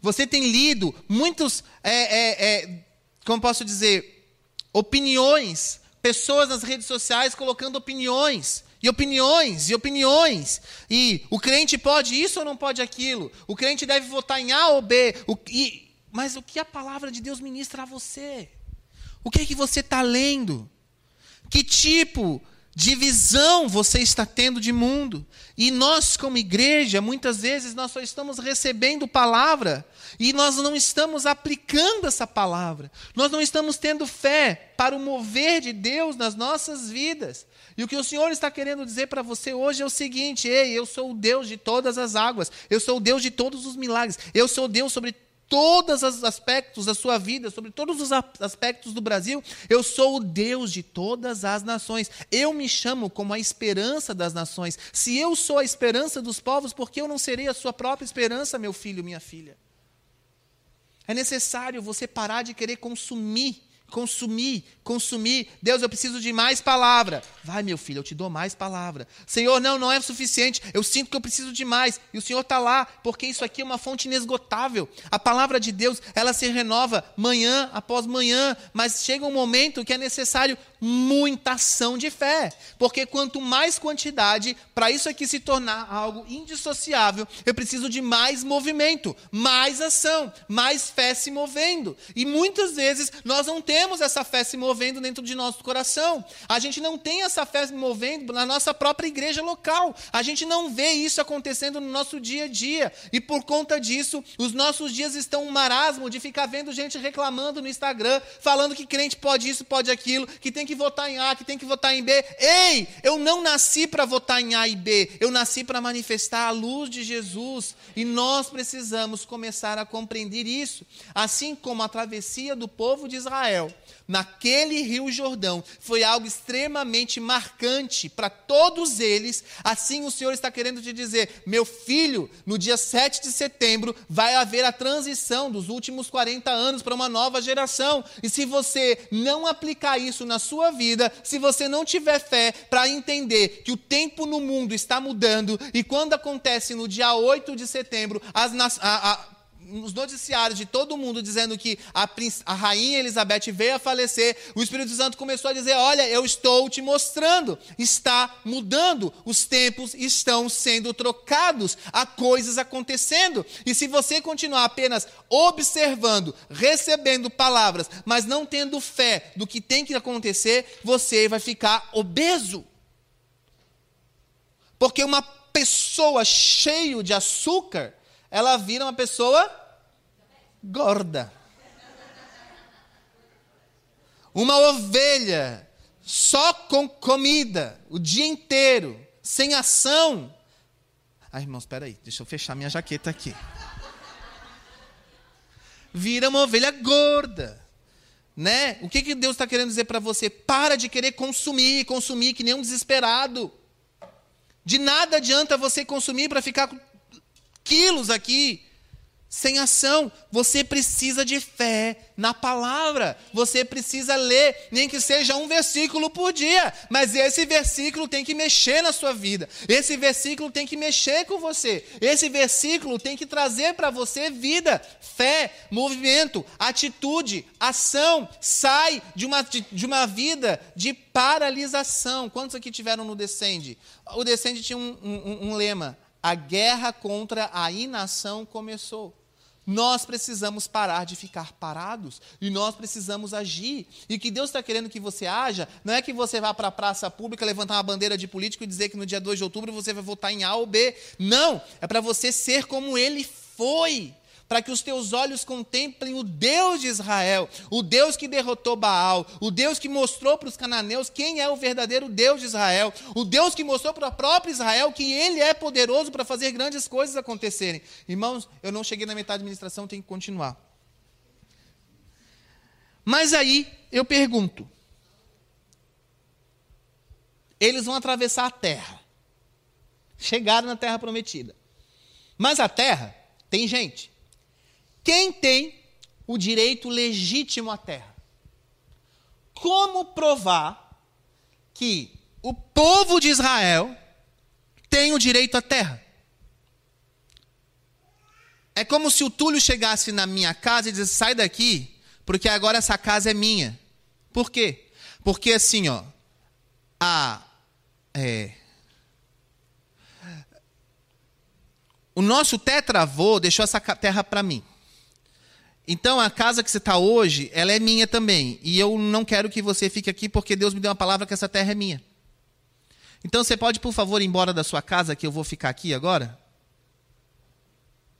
Você tem lido muitos, é, é, é, como posso dizer, opiniões, pessoas nas redes sociais colocando opiniões, e opiniões, e opiniões. E o crente pode isso ou não pode aquilo? O crente deve votar em A ou B? O, e, mas o que a palavra de Deus ministra a você? O que é que você está lendo? Que tipo de visão você está tendo de mundo. E nós, como igreja, muitas vezes nós só estamos recebendo palavra e nós não estamos aplicando essa palavra. Nós não estamos tendo fé para o mover de Deus nas nossas vidas. E o que o Senhor está querendo dizer para você hoje é o seguinte: ei, eu sou o Deus de todas as águas, eu sou o Deus de todos os milagres, eu sou Deus sobre todos os aspectos da sua vida, sobre todos os aspectos do Brasil. Eu sou o Deus de todas as nações. Eu me chamo como a esperança das nações. Se eu sou a esperança dos povos, por que eu não serei a sua própria esperança, meu filho, minha filha? É necessário você parar de querer consumir consumir, consumir. Deus, eu preciso de mais palavra. Vai, meu filho, eu te dou mais palavra. Senhor, não, não é suficiente. Eu sinto que eu preciso de mais. E o Senhor está lá, porque isso aqui é uma fonte inesgotável. A palavra de Deus, ela se renova manhã após manhã. Mas chega um momento que é necessário muita ação de fé. Porque quanto mais quantidade, para isso aqui se tornar algo indissociável, eu preciso de mais movimento, mais ação, mais fé se movendo. E muitas vezes nós não temos essa fé se movendo dentro de nosso coração. A gente não tem essa fé se movendo na nossa própria igreja local. A gente não vê isso acontecendo no nosso dia a dia. E por conta disso, os nossos dias estão um marasmo de ficar vendo gente reclamando no Instagram, falando que crente pode isso, pode aquilo, que tem que votar em A, que tem que votar em B. Ei, eu não nasci para votar em A e B, eu nasci para manifestar a luz de Jesus. E nós precisamos começar a compreender isso. Assim como a travessia do povo de Israel naquele Rio Jordão foi algo extremamente marcante para todos eles. Assim o Senhor está querendo te dizer: meu filho, no dia 7 de setembro vai haver a transição dos últimos 40 anos para uma nova geração. E se você não aplicar isso na sua vida, se você não tiver fé para entender que o tempo no mundo está mudando e quando acontece no dia 8 de setembro, as, a, a, nos noticiários de todo mundo dizendo que a, a, rainha Elizabeth veio a falecer, o Espírito Santo começou a dizer: Olha, eu estou te mostrando, está mudando, os tempos estão sendo trocados, há coisas acontecendo. E se você continuar apenas observando, recebendo palavras, mas não tendo fé do que tem que acontecer, você vai ficar obeso. Porque uma pessoa cheia de açúcar ela vira uma pessoa gorda. Uma ovelha só com comida o dia inteiro, sem ação. Ai, irmãos, espera aí, deixa eu fechar minha jaqueta aqui. Vira uma ovelha gorda. Né? O que, que Deus está querendo dizer para você? Para de querer consumir, consumir que nem um desesperado. De nada adianta você consumir para ficar quilos aqui sem ação. Você precisa de fé na palavra. Você precisa ler, nem que seja um versículo por dia. Mas esse versículo tem que mexer na sua vida. Esse versículo tem que mexer com você. Esse versículo tem que trazer para você vida, fé, movimento, atitude, ação. Sai de uma, de uma vida de paralisação. Quantos aqui tiveram no Descende? O Descende tinha um, um, um lema a guerra contra a inação começou. Nós precisamos parar de ficar parados e nós precisamos agir. E que Deus está querendo que você haja não é que você vá para a praça pública levantar uma bandeira de político e dizer que no dia 2 de outubro você vai votar em A ou B. Não, é para você ser como ele foi para que os teus olhos contemplem o Deus de Israel, o Deus que derrotou Baal, o Deus que mostrou para os cananeus quem é o verdadeiro Deus de Israel, o Deus que mostrou para o próprio Israel que ele é poderoso para fazer grandes coisas acontecerem. Irmãos, eu não cheguei na metade da administração, tenho que continuar. Mas aí eu pergunto: eles vão atravessar a terra, chegaram na terra prometida, mas a terra tem gente. Quem tem o direito legítimo à terra? Como provar que o povo de Israel tem o direito à terra? É como se o Túlio chegasse na minha casa e dissesse: sai daqui, porque agora essa casa é minha. Por quê? Porque assim, ó, a. É, o nosso tetravô deixou essa terra para mim. Então a casa que você está hoje, ela é minha também. E eu não quero que você fique aqui porque Deus me deu uma palavra que essa terra é minha. Então você pode, por favor, ir embora da sua casa que eu vou ficar aqui agora?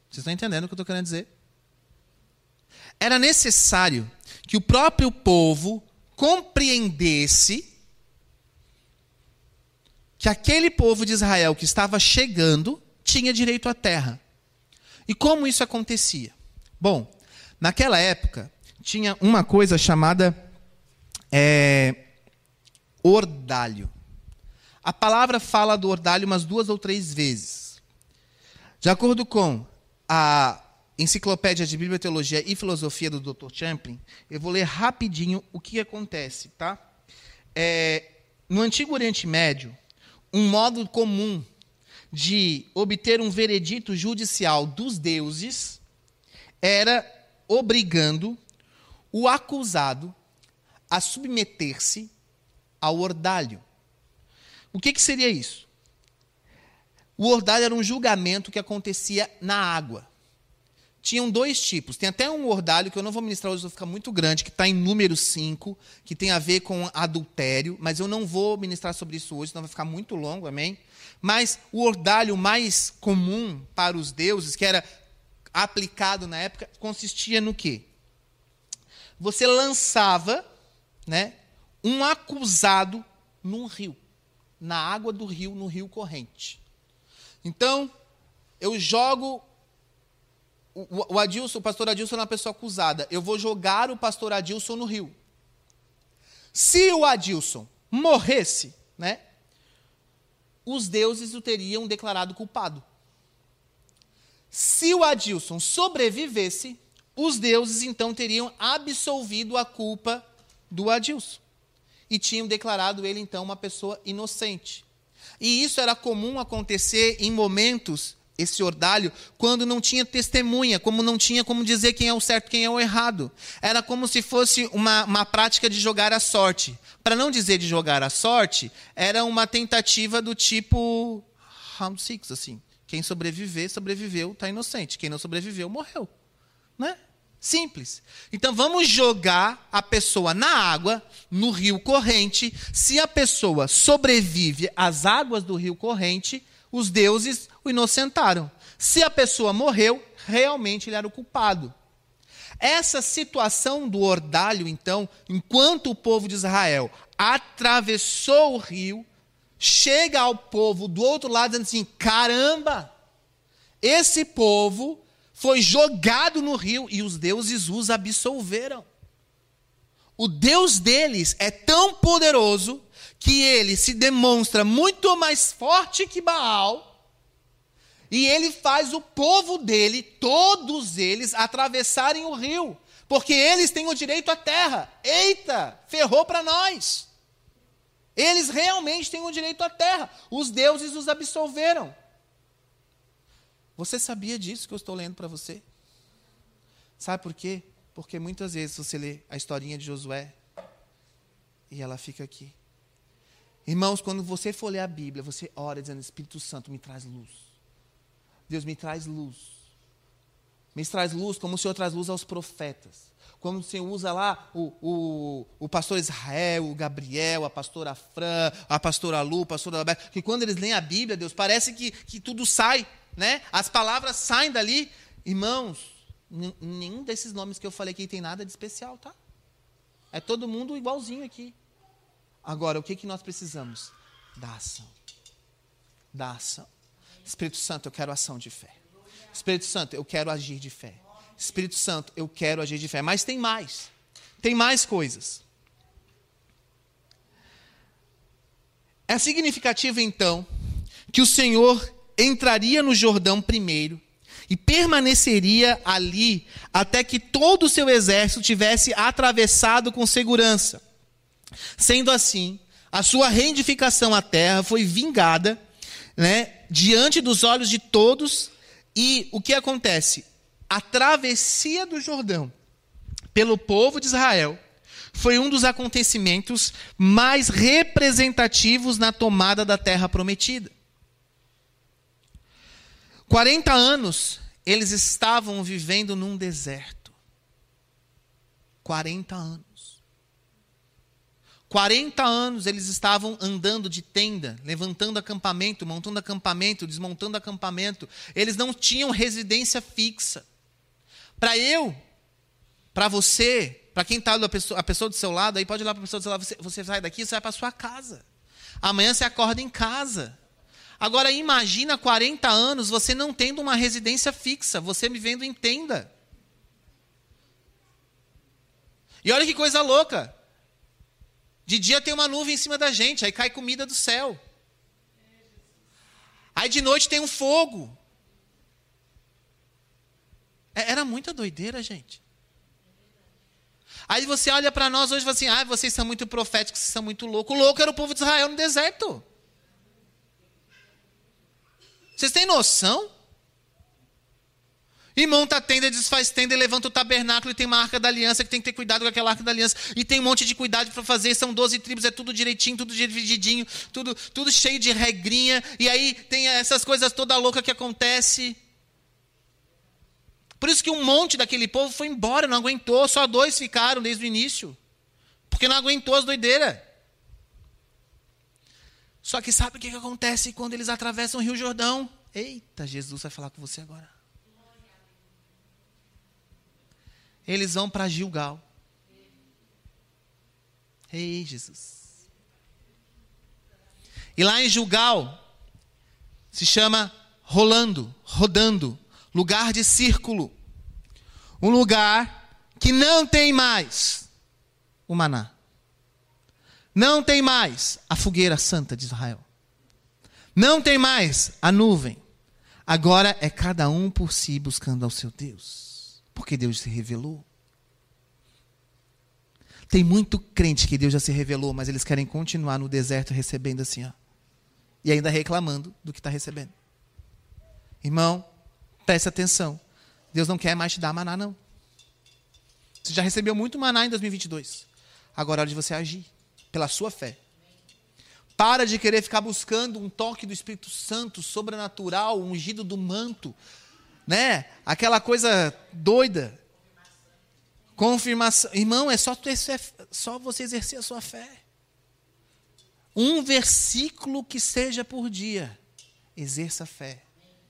Vocês estão entendendo o que eu estou querendo dizer? Era necessário que o próprio povo compreendesse que aquele povo de Israel que estava chegando tinha direito à terra. E como isso acontecia? Bom, Naquela época, tinha uma coisa chamada é, ordalho. A palavra fala do ordalho umas duas ou três vezes. De acordo com a Enciclopédia de Bíblia, Teologia e Filosofia do Dr. Champlin, eu vou ler rapidinho o que acontece. Tá? É, no Antigo Oriente Médio, um modo comum de obter um veredito judicial dos deuses era obrigando o acusado a submeter-se ao ordalho. O que, que seria isso? O ordalho era um julgamento que acontecia na água. Tinham dois tipos. Tem até um ordalho que eu não vou ministrar hoje, vai ficar muito grande, que está em número 5, que tem a ver com adultério, mas eu não vou ministrar sobre isso hoje, senão vai ficar muito longo, amém? Mas o ordalho mais comum para os deuses, que era aplicado na época consistia no quê? Você lançava, né, um acusado num rio, na água do rio, no rio corrente. Então, eu jogo o, o Adilson, o pastor Adilson é uma pessoa acusada. Eu vou jogar o pastor Adilson no rio. Se o Adilson morresse, né, os deuses o teriam declarado culpado. Se o Adilson sobrevivesse, os deuses então teriam absolvido a culpa do Adilson e tinham declarado ele então uma pessoa inocente. E isso era comum acontecer em momentos, esse ordalho, quando não tinha testemunha, como não tinha como dizer quem é o certo quem é o errado. Era como se fosse uma, uma prática de jogar a sorte. Para não dizer de jogar a sorte, era uma tentativa do tipo round six, assim. Quem sobreviver, sobreviveu, está inocente. Quem não sobreviveu, morreu. Né? Simples. Então vamos jogar a pessoa na água, no rio corrente. Se a pessoa sobrevive às águas do rio corrente, os deuses o inocentaram. Se a pessoa morreu, realmente ele era o culpado. Essa situação do ordalho, então, enquanto o povo de Israel atravessou o rio, chega ao povo do outro lado dizendo assim: caramba, esse povo foi jogado no rio e os deuses os absolveram. O Deus deles é tão poderoso que ele se demonstra muito mais forte que Baal. E ele faz o povo dele, todos eles, atravessarem o rio, porque eles têm o direito à terra. Eita, ferrou para nós. Eles realmente têm o direito à terra. Os deuses os absolveram. Você sabia disso que eu estou lendo para você? Sabe por quê? Porque muitas vezes você lê a historinha de Josué e ela fica aqui. Irmãos, quando você for ler a Bíblia, você ora dizendo: Espírito Santo, me traz luz. Deus me traz luz. Me traz luz como o Senhor traz luz aos profetas. Como o Senhor usa lá o, o, o pastor Israel, o Gabriel, a pastora Fran, a pastora Lu, a pastora Alberto, que quando eles leem a Bíblia, Deus, parece que, que tudo sai, né? As palavras saem dali. Irmãos, nenhum desses nomes que eu falei aqui tem nada de especial, tá? É todo mundo igualzinho aqui. Agora, o que, que nós precisamos? Da ação. Da ação. Espírito Santo, eu quero ação de fé. Espírito Santo, eu quero agir de fé. Espírito Santo, eu quero agir de fé. Mas tem mais. Tem mais coisas. É significativo, então, que o Senhor entraria no Jordão primeiro e permaneceria ali até que todo o seu exército tivesse atravessado com segurança. Sendo assim, a sua reivindicação à terra foi vingada né, diante dos olhos de todos. E o que acontece? A travessia do Jordão pelo povo de Israel foi um dos acontecimentos mais representativos na tomada da terra prometida. 40 anos eles estavam vivendo num deserto. 40 anos. 40 anos eles estavam andando de tenda, levantando acampamento, montando acampamento, desmontando acampamento. Eles não tinham residência fixa. Para eu, para você, para quem está a pessoa, do seu lado, aí pode ir lá para a pessoa do seu lado, você, você sai daqui, você vai para sua casa. Amanhã você acorda em casa. Agora imagina 40 anos você não tendo uma residência fixa, você vivendo em tenda. E olha que coisa louca. De dia tem uma nuvem em cima da gente, aí cai comida do céu. Aí de noite tem um fogo. É, era muita doideira, gente. Aí você olha para nós hoje e fala assim: ah, vocês são muito proféticos, vocês são muito loucos. O louco era o povo de Israel no deserto. Vocês têm noção? E monta a tenda, desfaz tenda, e levanta o tabernáculo e tem uma arca da aliança que tem que ter cuidado com aquela arca da aliança. E tem um monte de cuidado para fazer, são 12 tribos, é tudo direitinho, tudo divididinho, tudo, tudo cheio de regrinha. E aí tem essas coisas toda louca que acontece. Por isso que um monte daquele povo foi embora, não aguentou, só dois ficaram desde o início. Porque não aguentou as doideiras. Só que sabe o que, que acontece quando eles atravessam o Rio Jordão? Eita, Jesus vai falar com você agora. Eles vão para Gilgal. Ei, Jesus. E lá em Gilgal se chama rolando, rodando, lugar de círculo. Um lugar que não tem mais o maná. Não tem mais a fogueira santa de Israel. Não tem mais a nuvem. Agora é cada um por si buscando ao seu Deus. Porque Deus se revelou. Tem muito crente que Deus já se revelou, mas eles querem continuar no deserto recebendo assim, ó. E ainda reclamando do que está recebendo. Irmão, preste atenção. Deus não quer mais te dar maná, não. Você já recebeu muito maná em 2022. Agora é hora de você agir pela sua fé. Para de querer ficar buscando um toque do Espírito Santo, sobrenatural, ungido do manto né? Aquela coisa doida. Confirmação. Irmão, é só, é só você exercer a sua fé. Um versículo que seja por dia. Exerça a fé.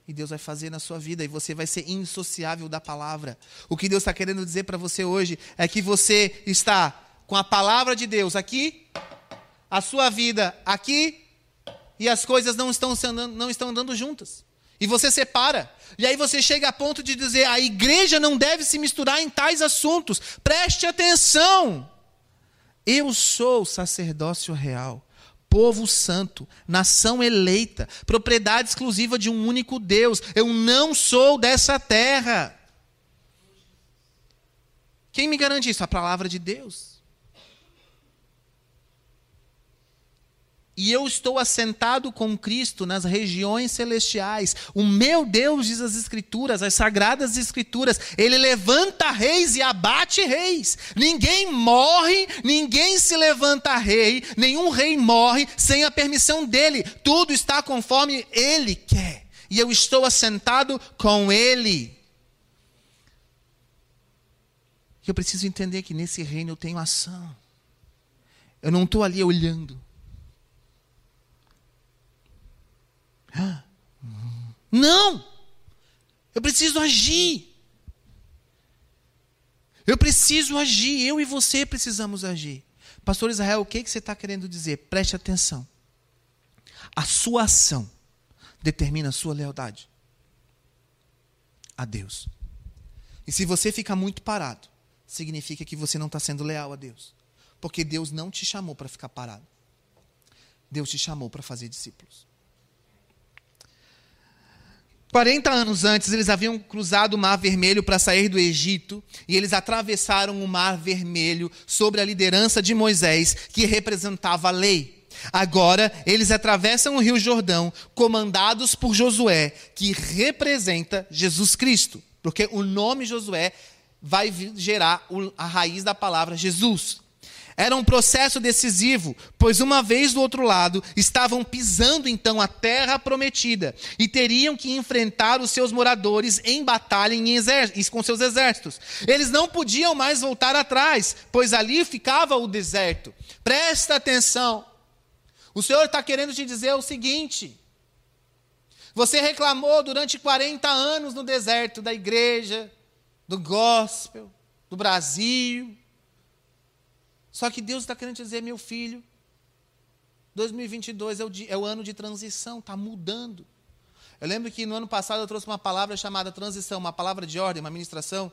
E Deus vai fazer na sua vida. E você vai ser insociável da palavra. O que Deus está querendo dizer para você hoje é que você está com a palavra de Deus aqui, a sua vida aqui, e as coisas não estão, não estão andando juntas. E você separa. E aí você chega a ponto de dizer: a igreja não deve se misturar em tais assuntos. Preste atenção. Eu sou sacerdócio real, povo santo, nação eleita, propriedade exclusiva de um único Deus. Eu não sou dessa terra. Quem me garante isso? A palavra de Deus. E eu estou assentado com Cristo nas regiões celestiais. O meu Deus, diz as Escrituras, as sagradas Escrituras, ele levanta reis e abate reis. Ninguém morre, ninguém se levanta rei, nenhum rei morre sem a permissão dele. Tudo está conforme ele quer. e eu estou assentado com Ele. Eu preciso entender que nesse reino eu tenho ação. Eu não estou ali olhando. Não! Eu preciso agir. Eu preciso agir. Eu e você precisamos agir. Pastor Israel, o que, que você está querendo dizer? Preste atenção. A sua ação determina a sua lealdade a Deus. E se você fica muito parado, significa que você não está sendo leal a Deus. Porque Deus não te chamou para ficar parado. Deus te chamou para fazer discípulos. 40 anos antes, eles haviam cruzado o Mar Vermelho para sair do Egito, e eles atravessaram o Mar Vermelho sob a liderança de Moisés, que representava a lei. Agora, eles atravessam o Rio Jordão, comandados por Josué, que representa Jesus Cristo, porque o nome Josué vai gerar a raiz da palavra Jesus. Era um processo decisivo, pois uma vez do outro lado estavam pisando então a terra prometida e teriam que enfrentar os seus moradores em batalha em com seus exércitos. Eles não podiam mais voltar atrás, pois ali ficava o deserto. Presta atenção. O Senhor está querendo te dizer o seguinte: você reclamou durante 40 anos no deserto da igreja, do gospel, do Brasil só que Deus está querendo dizer, meu filho, 2022 é o, é o ano de transição, está mudando. Eu lembro que no ano passado eu trouxe uma palavra chamada transição, uma palavra de ordem, uma ministração.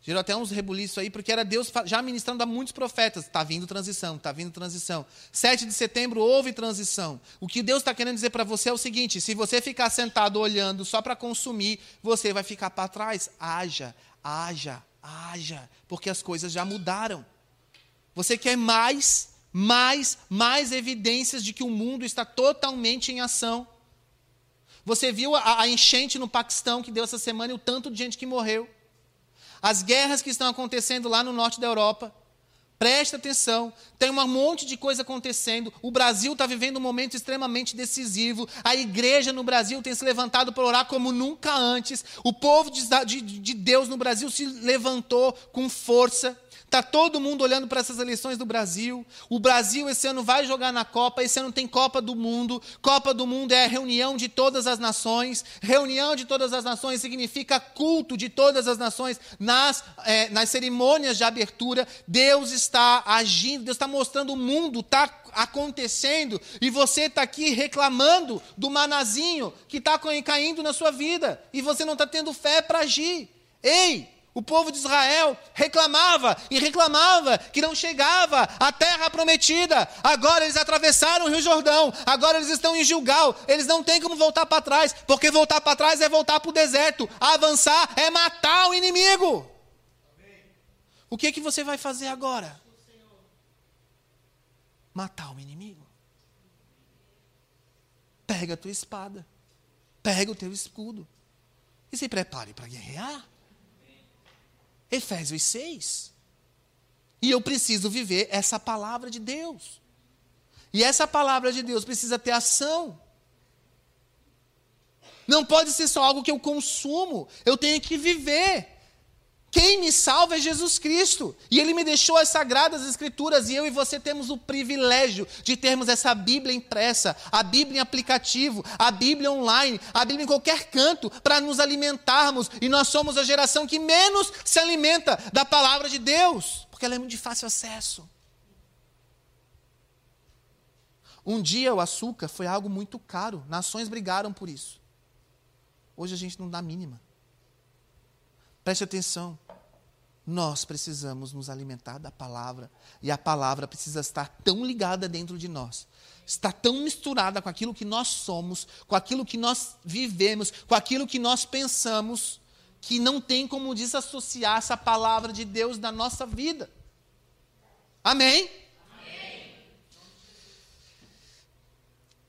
Gerou até uns rebuliços aí, porque era Deus já ministrando a muitos profetas. Está vindo transição, está vindo transição. 7 de setembro houve transição. O que Deus está querendo dizer para você é o seguinte: se você ficar sentado olhando só para consumir, você vai ficar para trás. Haja, haja, haja, porque as coisas já mudaram. Você quer mais, mais, mais evidências de que o mundo está totalmente em ação. Você viu a, a enchente no Paquistão que deu essa semana e o tanto de gente que morreu. As guerras que estão acontecendo lá no norte da Europa. Presta atenção, tem um monte de coisa acontecendo. O Brasil está vivendo um momento extremamente decisivo. A igreja no Brasil tem se levantado para orar como nunca antes. O povo de, de, de Deus no Brasil se levantou com força. Está todo mundo olhando para essas eleições do Brasil. O Brasil esse ano vai jogar na Copa. Esse ano tem Copa do Mundo. Copa do Mundo é a reunião de todas as nações. Reunião de todas as nações significa culto de todas as nações nas, é, nas cerimônias de abertura. Deus está agindo, Deus está mostrando o mundo está acontecendo e você está aqui reclamando do manazinho que está caindo na sua vida e você não está tendo fé para agir. Ei! O povo de Israel reclamava e reclamava que não chegava à terra prometida. Agora eles atravessaram o Rio Jordão. Agora eles estão em Gilgal. Eles não têm como voltar para trás, porque voltar para trás é voltar para o deserto. Avançar é matar o inimigo. O que, que você vai fazer agora? Matar o inimigo. Pega a tua espada. Pega o teu escudo. E se prepare para guerrear. Efésios 6. E eu preciso viver essa palavra de Deus. E essa palavra de Deus precisa ter ação. Não pode ser só algo que eu consumo, eu tenho que viver. Quem me salva é Jesus Cristo. E Ele me deixou as sagradas Escrituras. E eu e você temos o privilégio de termos essa Bíblia impressa, a Bíblia em aplicativo, a Bíblia online, a Bíblia em qualquer canto, para nos alimentarmos. E nós somos a geração que menos se alimenta da palavra de Deus, porque ela é muito de fácil acesso. Um dia o açúcar foi algo muito caro, nações brigaram por isso. Hoje a gente não dá mínima. Preste atenção. Nós precisamos nos alimentar da palavra. E a palavra precisa estar tão ligada dentro de nós. Está tão misturada com aquilo que nós somos, com aquilo que nós vivemos, com aquilo que nós pensamos, que não tem como desassociar essa palavra de Deus da nossa vida. Amém? Amém?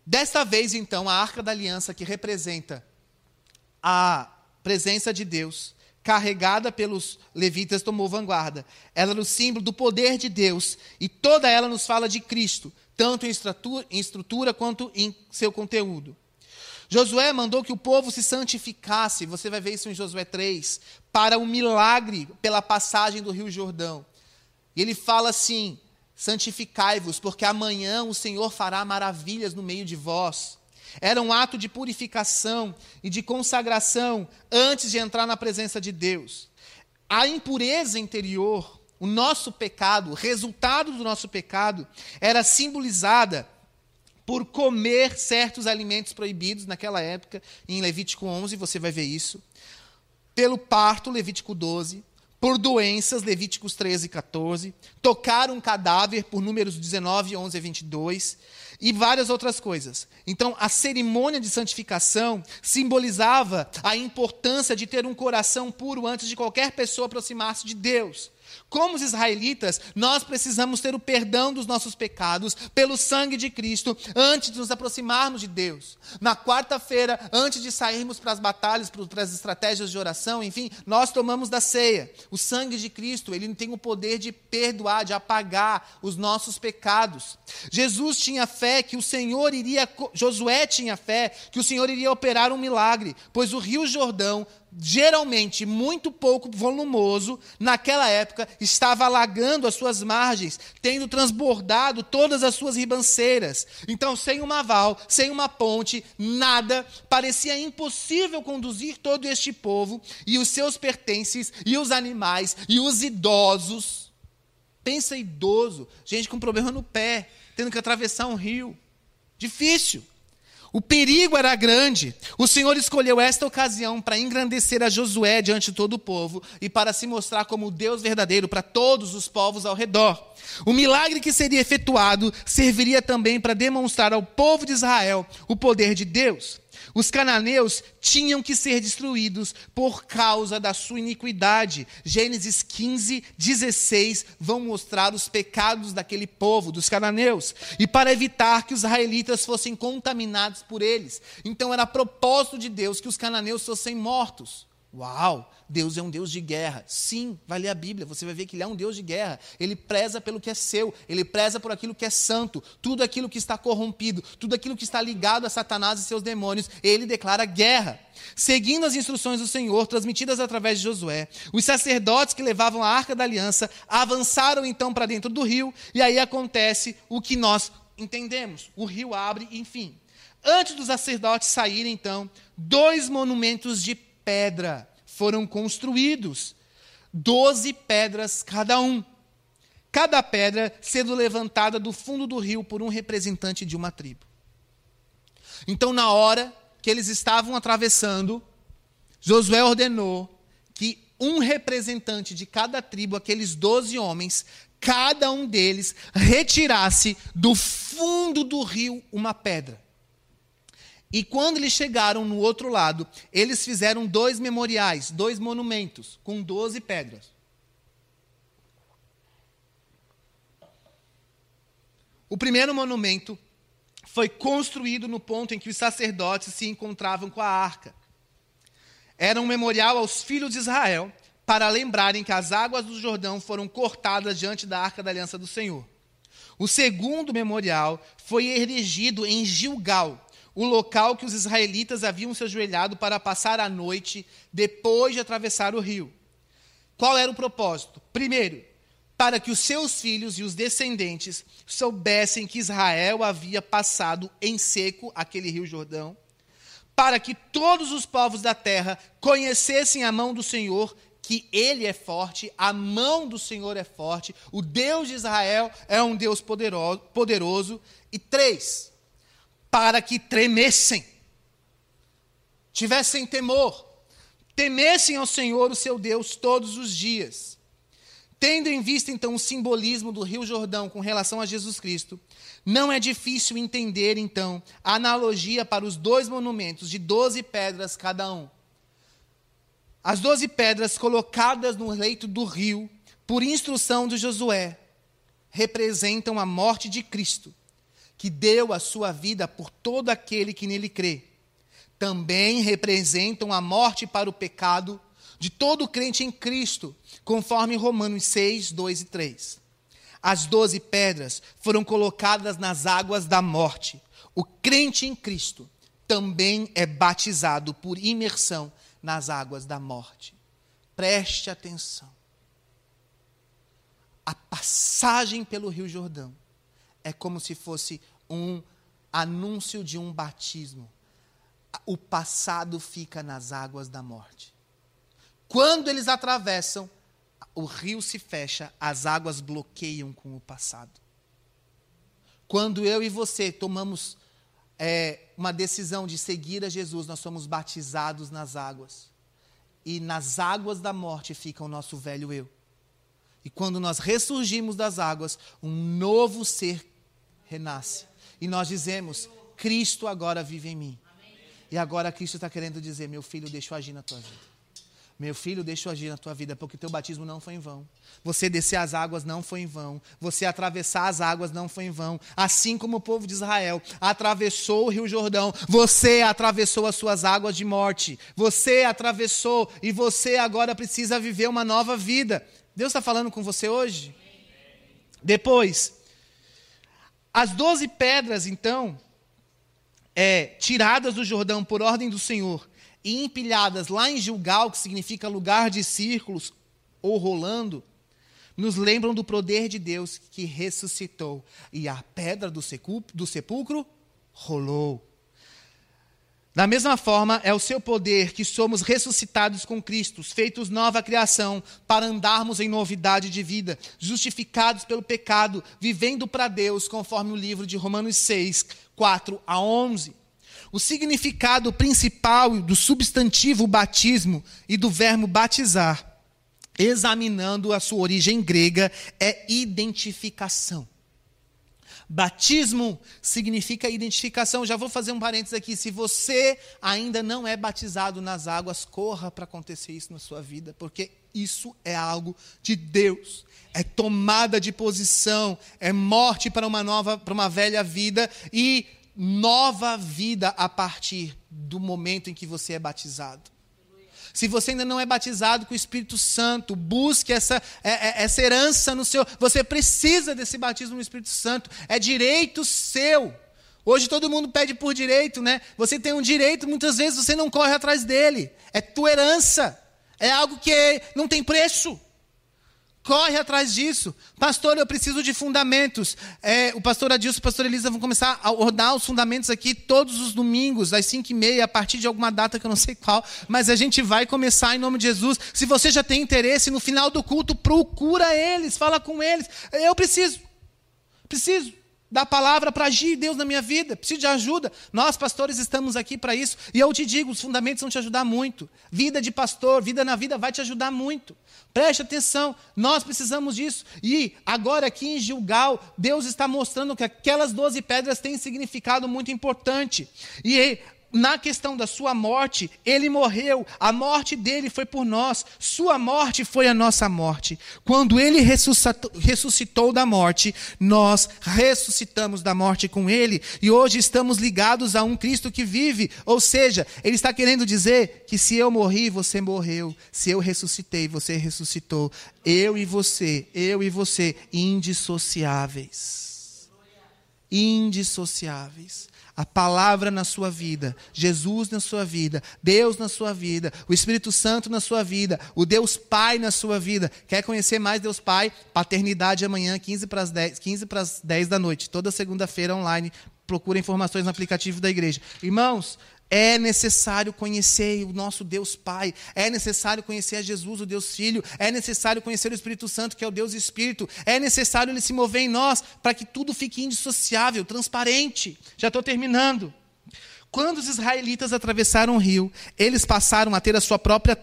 Desta vez, então, a arca da aliança, que representa a presença de Deus, carregada pelos levitas, tomou vanguarda. Ela era o símbolo do poder de Deus e toda ela nos fala de Cristo, tanto em estrutura, em estrutura quanto em seu conteúdo. Josué mandou que o povo se santificasse, você vai ver isso em Josué 3, para o um milagre pela passagem do Rio Jordão. E ele fala assim: santificai-vos, porque amanhã o Senhor fará maravilhas no meio de vós. Era um ato de purificação e de consagração antes de entrar na presença de Deus. A impureza interior, o nosso pecado, o resultado do nosso pecado, era simbolizada por comer certos alimentos proibidos naquela época, em Levítico 11, você vai ver isso. Pelo parto, Levítico 12. Por doenças, Levíticos 13 e 14. Tocar um cadáver, por números 19, 11 e 22. E várias outras coisas. Então, a cerimônia de santificação simbolizava a importância de ter um coração puro antes de qualquer pessoa aproximar-se de Deus. Como os israelitas, nós precisamos ter o perdão dos nossos pecados pelo sangue de Cristo antes de nos aproximarmos de Deus. Na quarta-feira, antes de sairmos para as batalhas, para as estratégias de oração, enfim, nós tomamos da ceia. O sangue de Cristo, ele tem o poder de perdoar, de apagar os nossos pecados. Jesus tinha fé que o Senhor iria, Josué tinha fé que o Senhor iria operar um milagre, pois o Rio Jordão geralmente muito pouco volumoso, naquela época estava alagando as suas margens, tendo transbordado todas as suas ribanceiras. Então, sem uma val, sem uma ponte, nada, parecia impossível conduzir todo este povo e os seus pertences, e os animais, e os idosos. Pensa idoso, gente com problema no pé, tendo que atravessar um rio. Difícil. O perigo era grande. O Senhor escolheu esta ocasião para engrandecer a Josué diante de todo o povo e para se mostrar como o Deus verdadeiro para todos os povos ao redor. O milagre que seria efetuado serviria também para demonstrar ao povo de Israel o poder de Deus. Os cananeus tinham que ser destruídos por causa da sua iniquidade. Gênesis 15, 16 vão mostrar os pecados daquele povo, dos cananeus, e para evitar que os israelitas fossem contaminados por eles. Então era propósito de Deus que os cananeus fossem mortos. Uau! Deus é um Deus de guerra. Sim, vai ler a Bíblia, você vai ver que Ele é um Deus de guerra. Ele preza pelo que é seu, Ele preza por aquilo que é santo, tudo aquilo que está corrompido, tudo aquilo que está ligado a Satanás e seus demônios, Ele declara guerra. Seguindo as instruções do Senhor, transmitidas através de Josué, os sacerdotes que levavam a arca da aliança avançaram então para dentro do rio, e aí acontece o que nós entendemos: o rio abre, enfim. Antes dos sacerdotes saírem, então, dois monumentos de pedra foram construídos, doze pedras cada um. Cada pedra sendo levantada do fundo do rio por um representante de uma tribo. Então, na hora que eles estavam atravessando, Josué ordenou que um representante de cada tribo, aqueles doze homens, cada um deles retirasse do fundo do rio uma pedra. E quando eles chegaram no outro lado, eles fizeram dois memoriais, dois monumentos, com doze pedras. O primeiro monumento foi construído no ponto em que os sacerdotes se encontravam com a arca. Era um memorial aos filhos de Israel, para lembrarem que as águas do Jordão foram cortadas diante da arca da aliança do Senhor. O segundo memorial foi erigido em Gilgal, o local que os israelitas haviam se ajoelhado para passar a noite depois de atravessar o rio. Qual era o propósito? Primeiro, para que os seus filhos e os descendentes soubessem que Israel havia passado em seco aquele rio Jordão, para que todos os povos da terra conhecessem a mão do Senhor, que ele é forte, a mão do Senhor é forte, o Deus de Israel é um Deus poderoso. poderoso. E três, para que tremessem, tivessem temor, temessem ao Senhor, o seu Deus, todos os dias. Tendo em vista, então, o simbolismo do Rio Jordão com relação a Jesus Cristo, não é difícil entender, então, a analogia para os dois monumentos de doze pedras cada um. As doze pedras colocadas no leito do rio, por instrução de Josué, representam a morte de Cristo que deu a sua vida por todo aquele que nele crê, também representam a morte para o pecado de todo crente em Cristo, conforme Romanos 6, 2 e 3. As doze pedras foram colocadas nas águas da morte. O crente em Cristo também é batizado por imersão nas águas da morte. Preste atenção. A passagem pelo Rio Jordão é como se fosse um anúncio de um batismo. O passado fica nas águas da morte. Quando eles atravessam, o rio se fecha, as águas bloqueiam com o passado. Quando eu e você tomamos é, uma decisão de seguir a Jesus, nós somos batizados nas águas. E nas águas da morte fica o nosso velho eu. E quando nós ressurgimos das águas, um novo ser renasce. E nós dizemos: Cristo agora vive em mim. E agora Cristo está querendo dizer: Meu filho, deixa eu agir na tua vida. Meu filho, deixa eu agir na tua vida, porque teu batismo não foi em vão. Você descer as águas não foi em vão. Você atravessar as águas não foi em vão. Assim como o povo de Israel atravessou o Rio Jordão, você atravessou as suas águas de morte. Você atravessou e você agora precisa viver uma nova vida. Deus está falando com você hoje? Depois, as doze pedras, então, é, tiradas do Jordão por ordem do Senhor e empilhadas lá em Gilgal, que significa lugar de círculos ou rolando, nos lembram do poder de Deus que ressuscitou. E a pedra do sepulcro rolou. Da mesma forma, é o seu poder que somos ressuscitados com Cristo, feitos nova criação, para andarmos em novidade de vida, justificados pelo pecado, vivendo para Deus, conforme o livro de Romanos 6, 4 a 11. O significado principal do substantivo batismo e do verbo batizar, examinando a sua origem grega, é identificação. Batismo significa identificação. Já vou fazer um parênteses aqui. Se você ainda não é batizado nas águas, corra para acontecer isso na sua vida, porque isso é algo de Deus. É tomada de posição, é morte para uma nova, para uma velha vida e nova vida a partir do momento em que você é batizado. Se você ainda não é batizado com o Espírito Santo, busque essa, é, é, essa herança no seu. Você precisa desse batismo no Espírito Santo. É direito seu. Hoje todo mundo pede por direito, né? Você tem um direito, muitas vezes você não corre atrás dele. É tua herança. É algo que não tem preço. Corre atrás disso. Pastor, eu preciso de fundamentos. É, o pastor Adilson e o pastor Elisa vão começar a rodar os fundamentos aqui todos os domingos, às 5 e meia, a partir de alguma data que eu não sei qual. Mas a gente vai começar em nome de Jesus. Se você já tem interesse, no final do culto, procura eles, fala com eles. Eu preciso. Preciso da palavra para agir Deus na minha vida. Preciso de ajuda. Nós, pastores, estamos aqui para isso. E eu te digo, os fundamentos vão te ajudar muito. Vida de pastor, vida na vida vai te ajudar muito. Preste atenção, nós precisamos disso. E agora aqui em Gilgal, Deus está mostrando que aquelas doze pedras têm significado muito importante. E na questão da sua morte, ele morreu, a morte dele foi por nós, sua morte foi a nossa morte. Quando ele ressuscitou, da morte, nós ressuscitamos da morte com ele e hoje estamos ligados a um Cristo que vive. Ou seja, ele está querendo dizer que se eu morri, você morreu, se eu ressuscitei, você ressuscitou. Eu e você, eu e você, indissociáveis. Indissociáveis a palavra na sua vida, Jesus na sua vida, Deus na sua vida, o Espírito Santo na sua vida, o Deus Pai na sua vida. Quer conhecer mais Deus Pai? Paternidade amanhã, 15 para as 10, 15 para as 10 da noite, toda segunda-feira online. Procura informações no aplicativo da igreja. Irmãos, é necessário conhecer o nosso Deus Pai, é necessário conhecer a Jesus, o Deus Filho, é necessário conhecer o Espírito Santo, que é o Deus Espírito, é necessário ele se mover em nós para que tudo fique indissociável, transparente. Já estou terminando. Quando os israelitas atravessaram o rio, eles passaram a ter a sua própria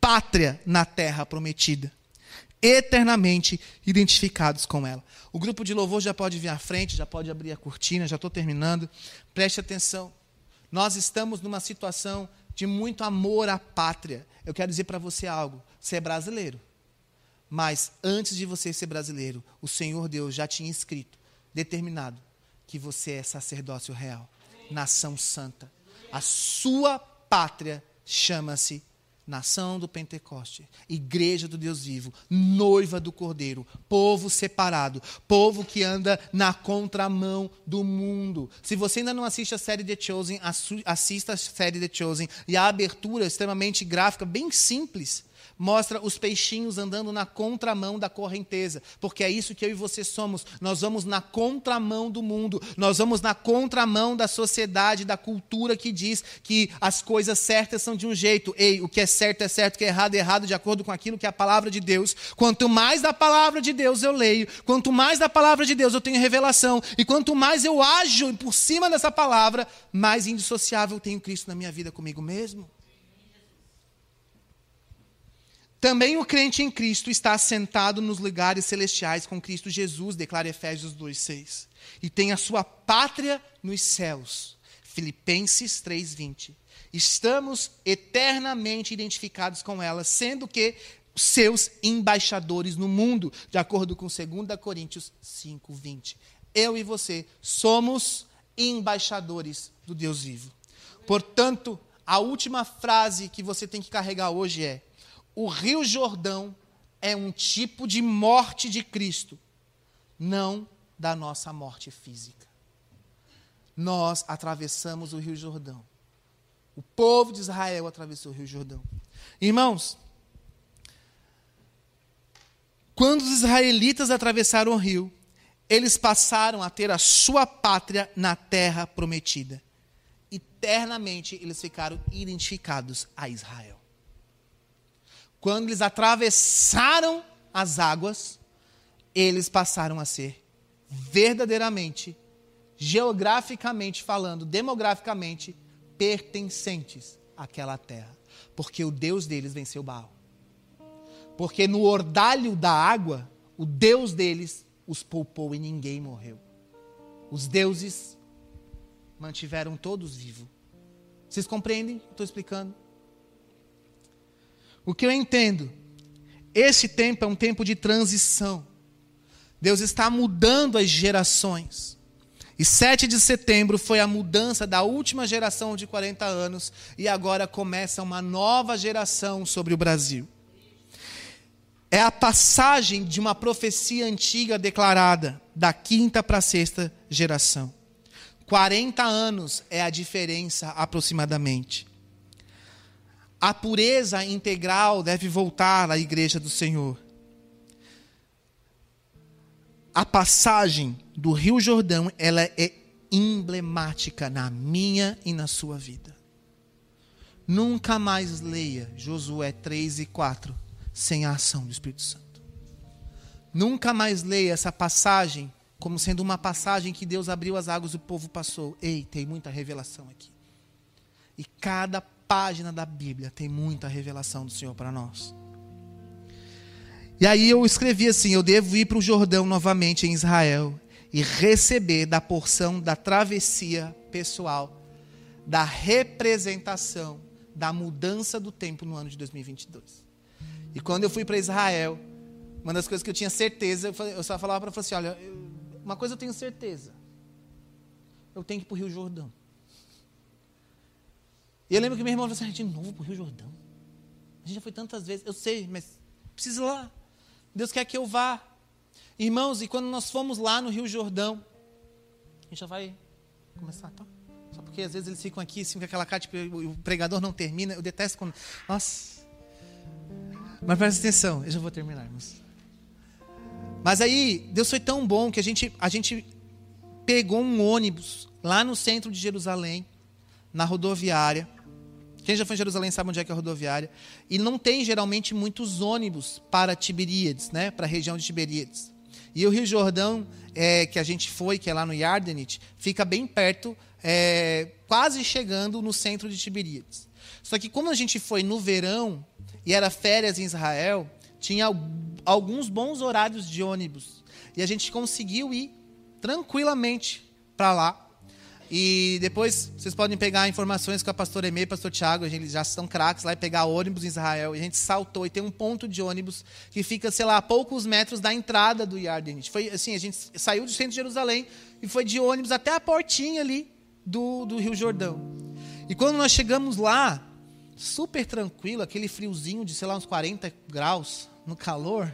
pátria na terra prometida, eternamente identificados com ela. O grupo de louvor já pode vir à frente, já pode abrir a cortina, já estou terminando. Preste atenção. Nós estamos numa situação de muito amor à pátria. Eu quero dizer para você algo: você é brasileiro. Mas antes de você ser brasileiro, o Senhor Deus já tinha escrito, determinado, que você é sacerdócio real, nação santa. A sua pátria chama-se nação do Pentecoste, igreja do Deus vivo, noiva do Cordeiro, povo separado, povo que anda na contramão do mundo. Se você ainda não assiste a série The Chosen, assista a série The Chosen e a abertura é extremamente gráfica, bem simples mostra os peixinhos andando na contramão da correnteza, porque é isso que eu e você somos. Nós vamos na contramão do mundo, nós vamos na contramão da sociedade, da cultura que diz que as coisas certas são de um jeito. Ei, o que é certo é certo, o que é errado é errado, de acordo com aquilo que é a palavra de Deus. Quanto mais da palavra de Deus eu leio, quanto mais da palavra de Deus eu tenho revelação, e quanto mais eu ajo por cima dessa palavra, mais indissociável tenho Cristo na minha vida comigo mesmo. Também o crente em Cristo está assentado nos lugares celestiais com Cristo Jesus, declara Efésios 2:6, e tem a sua pátria nos céus. Filipenses 3:20. Estamos eternamente identificados com ela, sendo que seus embaixadores no mundo, de acordo com 2 Coríntios 5:20. Eu e você somos embaixadores do Deus vivo. Portanto, a última frase que você tem que carregar hoje é: o Rio Jordão é um tipo de morte de Cristo, não da nossa morte física. Nós atravessamos o Rio Jordão. O povo de Israel atravessou o Rio Jordão. Irmãos, quando os israelitas atravessaram o rio, eles passaram a ter a sua pátria na terra prometida. Eternamente eles ficaram identificados a Israel quando eles atravessaram as águas, eles passaram a ser verdadeiramente, geograficamente falando, demograficamente, pertencentes àquela terra. Porque o Deus deles venceu Baal. Porque no ordalho da água, o Deus deles os poupou e ninguém morreu. Os deuses mantiveram todos vivos. Vocês compreendem? Estou explicando. O que eu entendo? Esse tempo é um tempo de transição. Deus está mudando as gerações. E 7 de setembro foi a mudança da última geração de 40 anos, e agora começa uma nova geração sobre o Brasil. É a passagem de uma profecia antiga declarada, da quinta para a sexta geração. 40 anos é a diferença aproximadamente. A pureza integral deve voltar à igreja do Senhor. A passagem do Rio Jordão, ela é emblemática na minha e na sua vida. Nunca mais leia Josué 3 e 4 sem a ação do Espírito Santo. Nunca mais leia essa passagem como sendo uma passagem que Deus abriu as águas e o povo passou. Ei, tem muita revelação aqui. E cada página da Bíblia tem muita revelação do Senhor para nós. E aí eu escrevi assim: eu devo ir para o Jordão novamente em Israel e receber da porção da travessia pessoal, da representação da mudança do tempo no ano de 2022. E quando eu fui para Israel, uma das coisas que eu tinha certeza, eu só falava para ela assim: olha, uma coisa eu tenho certeza, eu tenho que ir para o Rio Jordão. E eu lembro que meu irmão falou assim, de novo para o Rio Jordão. A gente já foi tantas vezes, eu sei, mas preciso ir lá. Deus quer que eu vá. Irmãos, e quando nós fomos lá no Rio Jordão, a gente já vai começar, tá? Só porque às vezes eles ficam aqui, assim, com aquela cara, tipo, o pregador não termina. Eu detesto quando. Nossa. Mas presta atenção, eu já vou terminar, irmãos. Mas aí, Deus foi tão bom que a gente, a gente pegou um ônibus lá no centro de Jerusalém, na rodoviária. Quem já foi em Jerusalém sabe onde é que é a rodoviária. E não tem geralmente muitos ônibus para Tiberíades, né? para a região de Tiberíades. E o Rio Jordão, é, que a gente foi, que é lá no Yardenit, fica bem perto, é, quase chegando no centro de Tiberíades. Só que como a gente foi no verão e era férias em Israel, tinha alguns bons horários de ônibus. E a gente conseguiu ir tranquilamente para lá. E depois vocês podem pegar informações com a pastora Emê e pastor Tiago, eles já são craques lá e pegar ônibus em Israel. E a gente saltou e tem um ponto de ônibus que fica, sei lá, a poucos metros da entrada do Yardenit. Foi assim, a gente saiu do centro de Jerusalém e foi de ônibus até a portinha ali do, do Rio Jordão. E quando nós chegamos lá, super tranquilo, aquele friozinho de, sei lá, uns 40 graus no calor.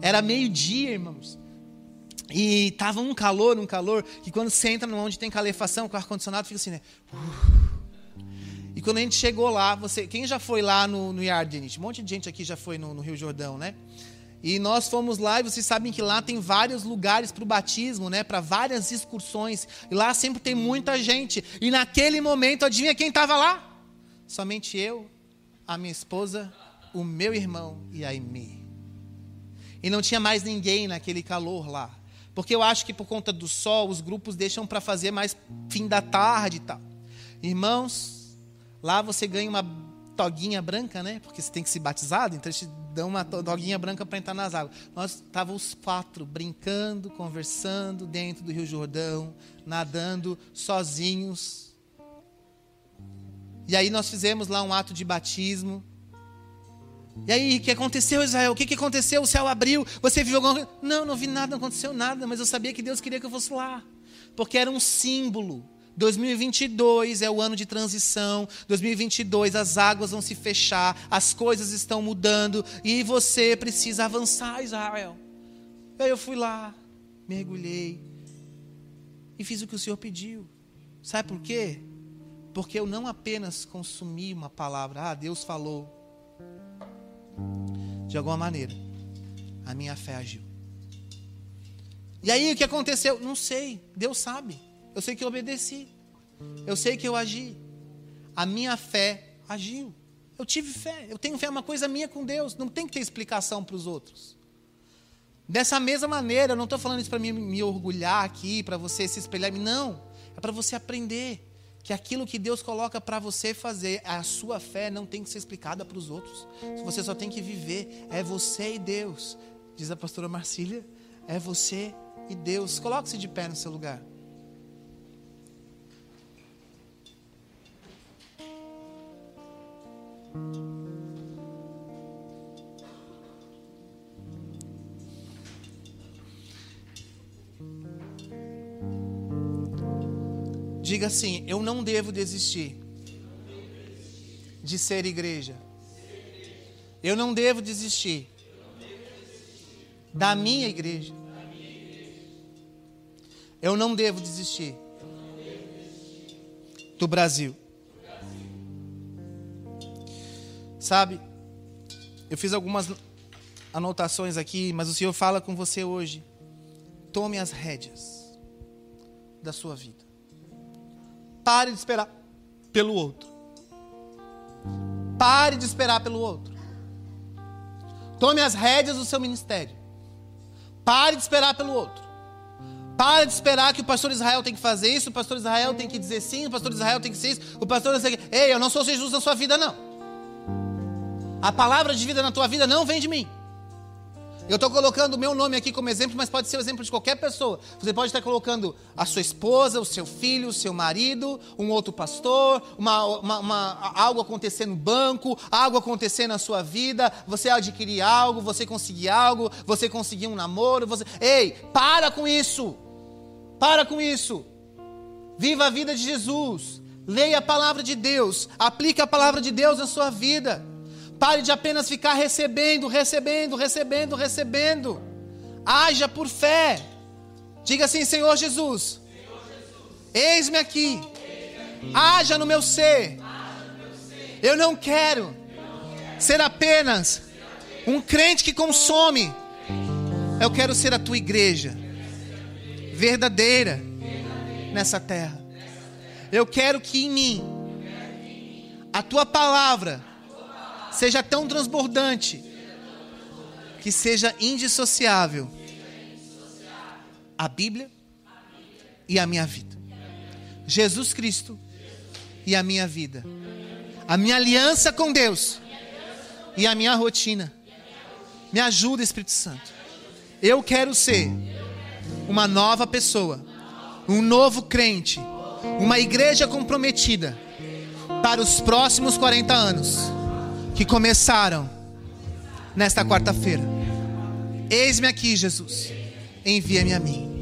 Era meio-dia, irmãos. E tava um calor, um calor, que quando você entra onde tem calefação, com ar-condicionado, fica assim, né? E quando a gente chegou lá, você, quem já foi lá no, no Yard, gente? Um monte de gente aqui já foi no, no Rio Jordão, né? E nós fomos lá e vocês sabem que lá tem vários lugares para o batismo, né? Para várias excursões. E lá sempre tem muita gente. E naquele momento, adivinha quem estava lá? Somente eu, a minha esposa, o meu irmão e a Aimee. E não tinha mais ninguém naquele calor lá. Porque eu acho que por conta do sol, os grupos deixam para fazer mais fim da tarde e tal. Irmãos, lá você ganha uma toguinha branca, né? Porque você tem que ser batizado, então eles te dão uma toguinha branca para entrar nas águas. Nós estávamos os quatro brincando, conversando dentro do Rio Jordão, nadando sozinhos. E aí nós fizemos lá um ato de batismo. E aí, o que aconteceu, Israel? O que, que aconteceu? O céu abriu. Você viu alguma coisa? Não, não vi nada, não aconteceu nada. Mas eu sabia que Deus queria que eu fosse lá. Porque era um símbolo 2022 é o ano de transição. 2022 as águas vão se fechar, as coisas estão mudando e você precisa avançar, Israel. Aí eu fui lá, mergulhei e fiz o que o Senhor pediu. Sabe por quê? Porque eu não apenas consumi uma palavra, ah, Deus falou. De alguma maneira, a minha fé agiu. E aí o que aconteceu? Não sei, Deus sabe. Eu sei que eu obedeci. Eu sei que eu agi. A minha fé agiu. Eu tive fé. Eu tenho fé, é uma coisa minha com Deus. Não tem que ter explicação para os outros. Dessa mesma maneira, eu não estou falando isso para me, me orgulhar aqui, para você se espelhar. Não. É para você aprender que aquilo que Deus coloca para você fazer, a sua fé não tem que ser explicada para os outros. Você só tem que viver. É você e Deus. Diz a pastora Marcília. É você e Deus. Coloque-se de pé no seu lugar. Diga assim: Eu não devo desistir de ser igreja. Eu não devo desistir da minha igreja. Eu não devo desistir do Brasil. Sabe, eu fiz algumas anotações aqui, mas o Senhor fala com você hoje. Tome as rédeas da sua vida. Pare de esperar pelo outro. Pare de esperar pelo outro. Tome as rédeas do seu ministério. Pare de esperar pelo outro. Pare de esperar que o pastor Israel tem que fazer isso, o pastor Israel tem que dizer sim, o pastor Israel tem que ser isso, o pastor Israel... Ei, eu não sou Jesus na sua vida, não. A palavra de vida na tua vida não vem de mim. Eu estou colocando o meu nome aqui como exemplo, mas pode ser o exemplo de qualquer pessoa. Você pode estar colocando a sua esposa, o seu filho, o seu marido, um outro pastor, uma, uma, uma, algo acontecer no banco, algo acontecer na sua vida, você adquirir algo, você conseguir algo, você conseguir um namoro. Você... Ei, para com isso! Para com isso! Viva a vida de Jesus! Leia a palavra de Deus, aplique a palavra de Deus na sua vida. Pare de apenas ficar recebendo, recebendo, recebendo, recebendo. Haja por fé. Diga assim: Senhor Jesus, eis-me aqui. Haja no meu ser. Eu não quero ser apenas um crente que consome. Eu quero ser a tua igreja verdadeira nessa terra. Eu quero que em mim a tua palavra seja tão transbordante que seja indissociável a Bíblia e a minha vida. Jesus Cristo e a minha vida. A minha aliança com Deus e a minha rotina. Me ajuda, Espírito Santo. Eu quero ser uma nova pessoa, um novo crente, uma igreja comprometida para os próximos 40 anos que começaram nesta quarta-feira. Eis-me aqui, Jesus. Envia-me a mim.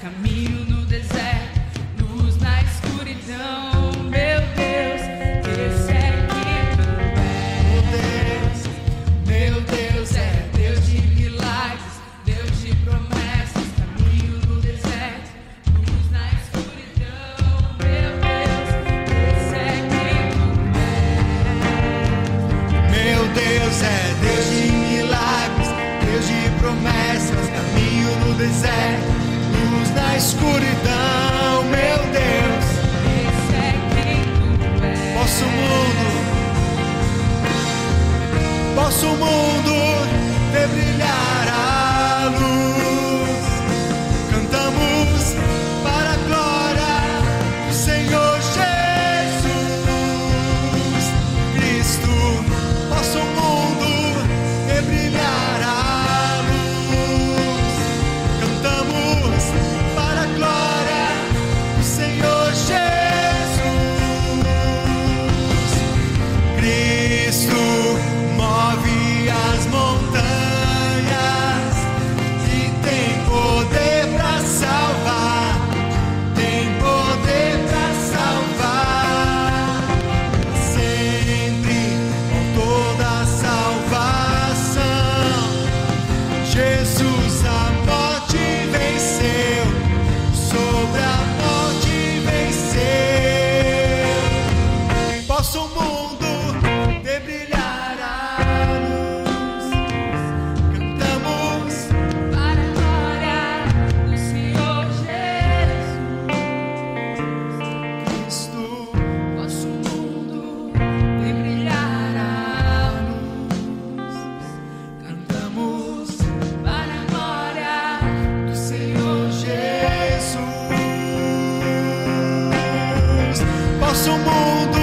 Caminho Posso o mundo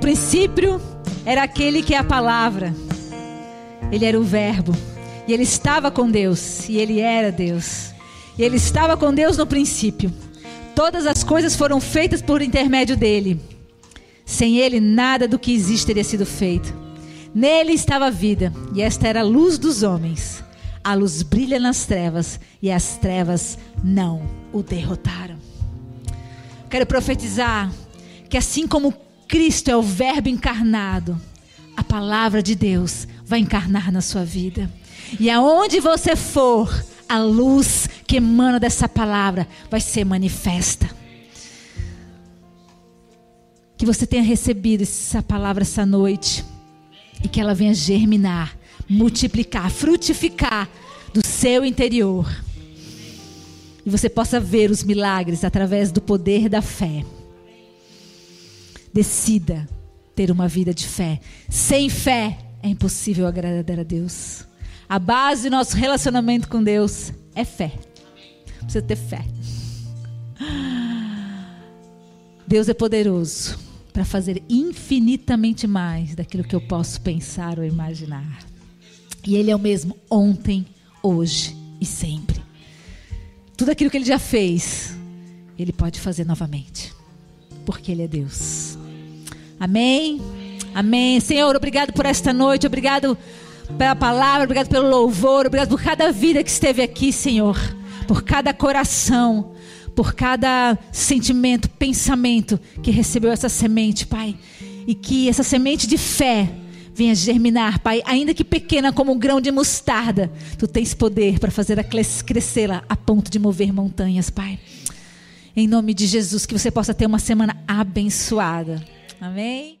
princípio era aquele que é a palavra. Ele era o Verbo. E ele estava com Deus. E ele era Deus. E ele estava com Deus no princípio. Todas as coisas foram feitas por intermédio dele. Sem ele, nada do que existe teria sido feito. Nele estava a vida, e esta era a luz dos homens. A luz brilha nas trevas, e as trevas não o derrotaram. Quero profetizar que assim como Cristo é o Verbo encarnado, a palavra de Deus vai encarnar na sua vida. E aonde você for, a luz que emana dessa palavra vai ser manifesta. Que você tenha recebido essa palavra essa noite e que ela venha germinar, multiplicar, frutificar do seu interior. E você possa ver os milagres através do poder da fé. Decida ter uma vida de fé. Sem fé é impossível agradar a Deus. A base do nosso relacionamento com Deus é fé. Precisa ter fé. Deus é poderoso para fazer infinitamente mais daquilo que eu posso pensar ou imaginar. E Ele é o mesmo ontem, hoje e sempre. Tudo aquilo que Ele já fez, Ele pode fazer novamente, porque Ele é Deus. Amém? Amém. Senhor, obrigado por esta noite, obrigado pela palavra, obrigado pelo louvor, obrigado por cada vida que esteve aqui, Senhor, por cada coração, por cada sentimento, pensamento que recebeu essa semente, Pai. E que essa semente de fé venha germinar, Pai, ainda que pequena como um grão de mostarda, tu tens poder para fazer crescê-la a ponto de mover montanhas, Pai. Em nome de Jesus, que você possa ter uma semana abençoada. Amém.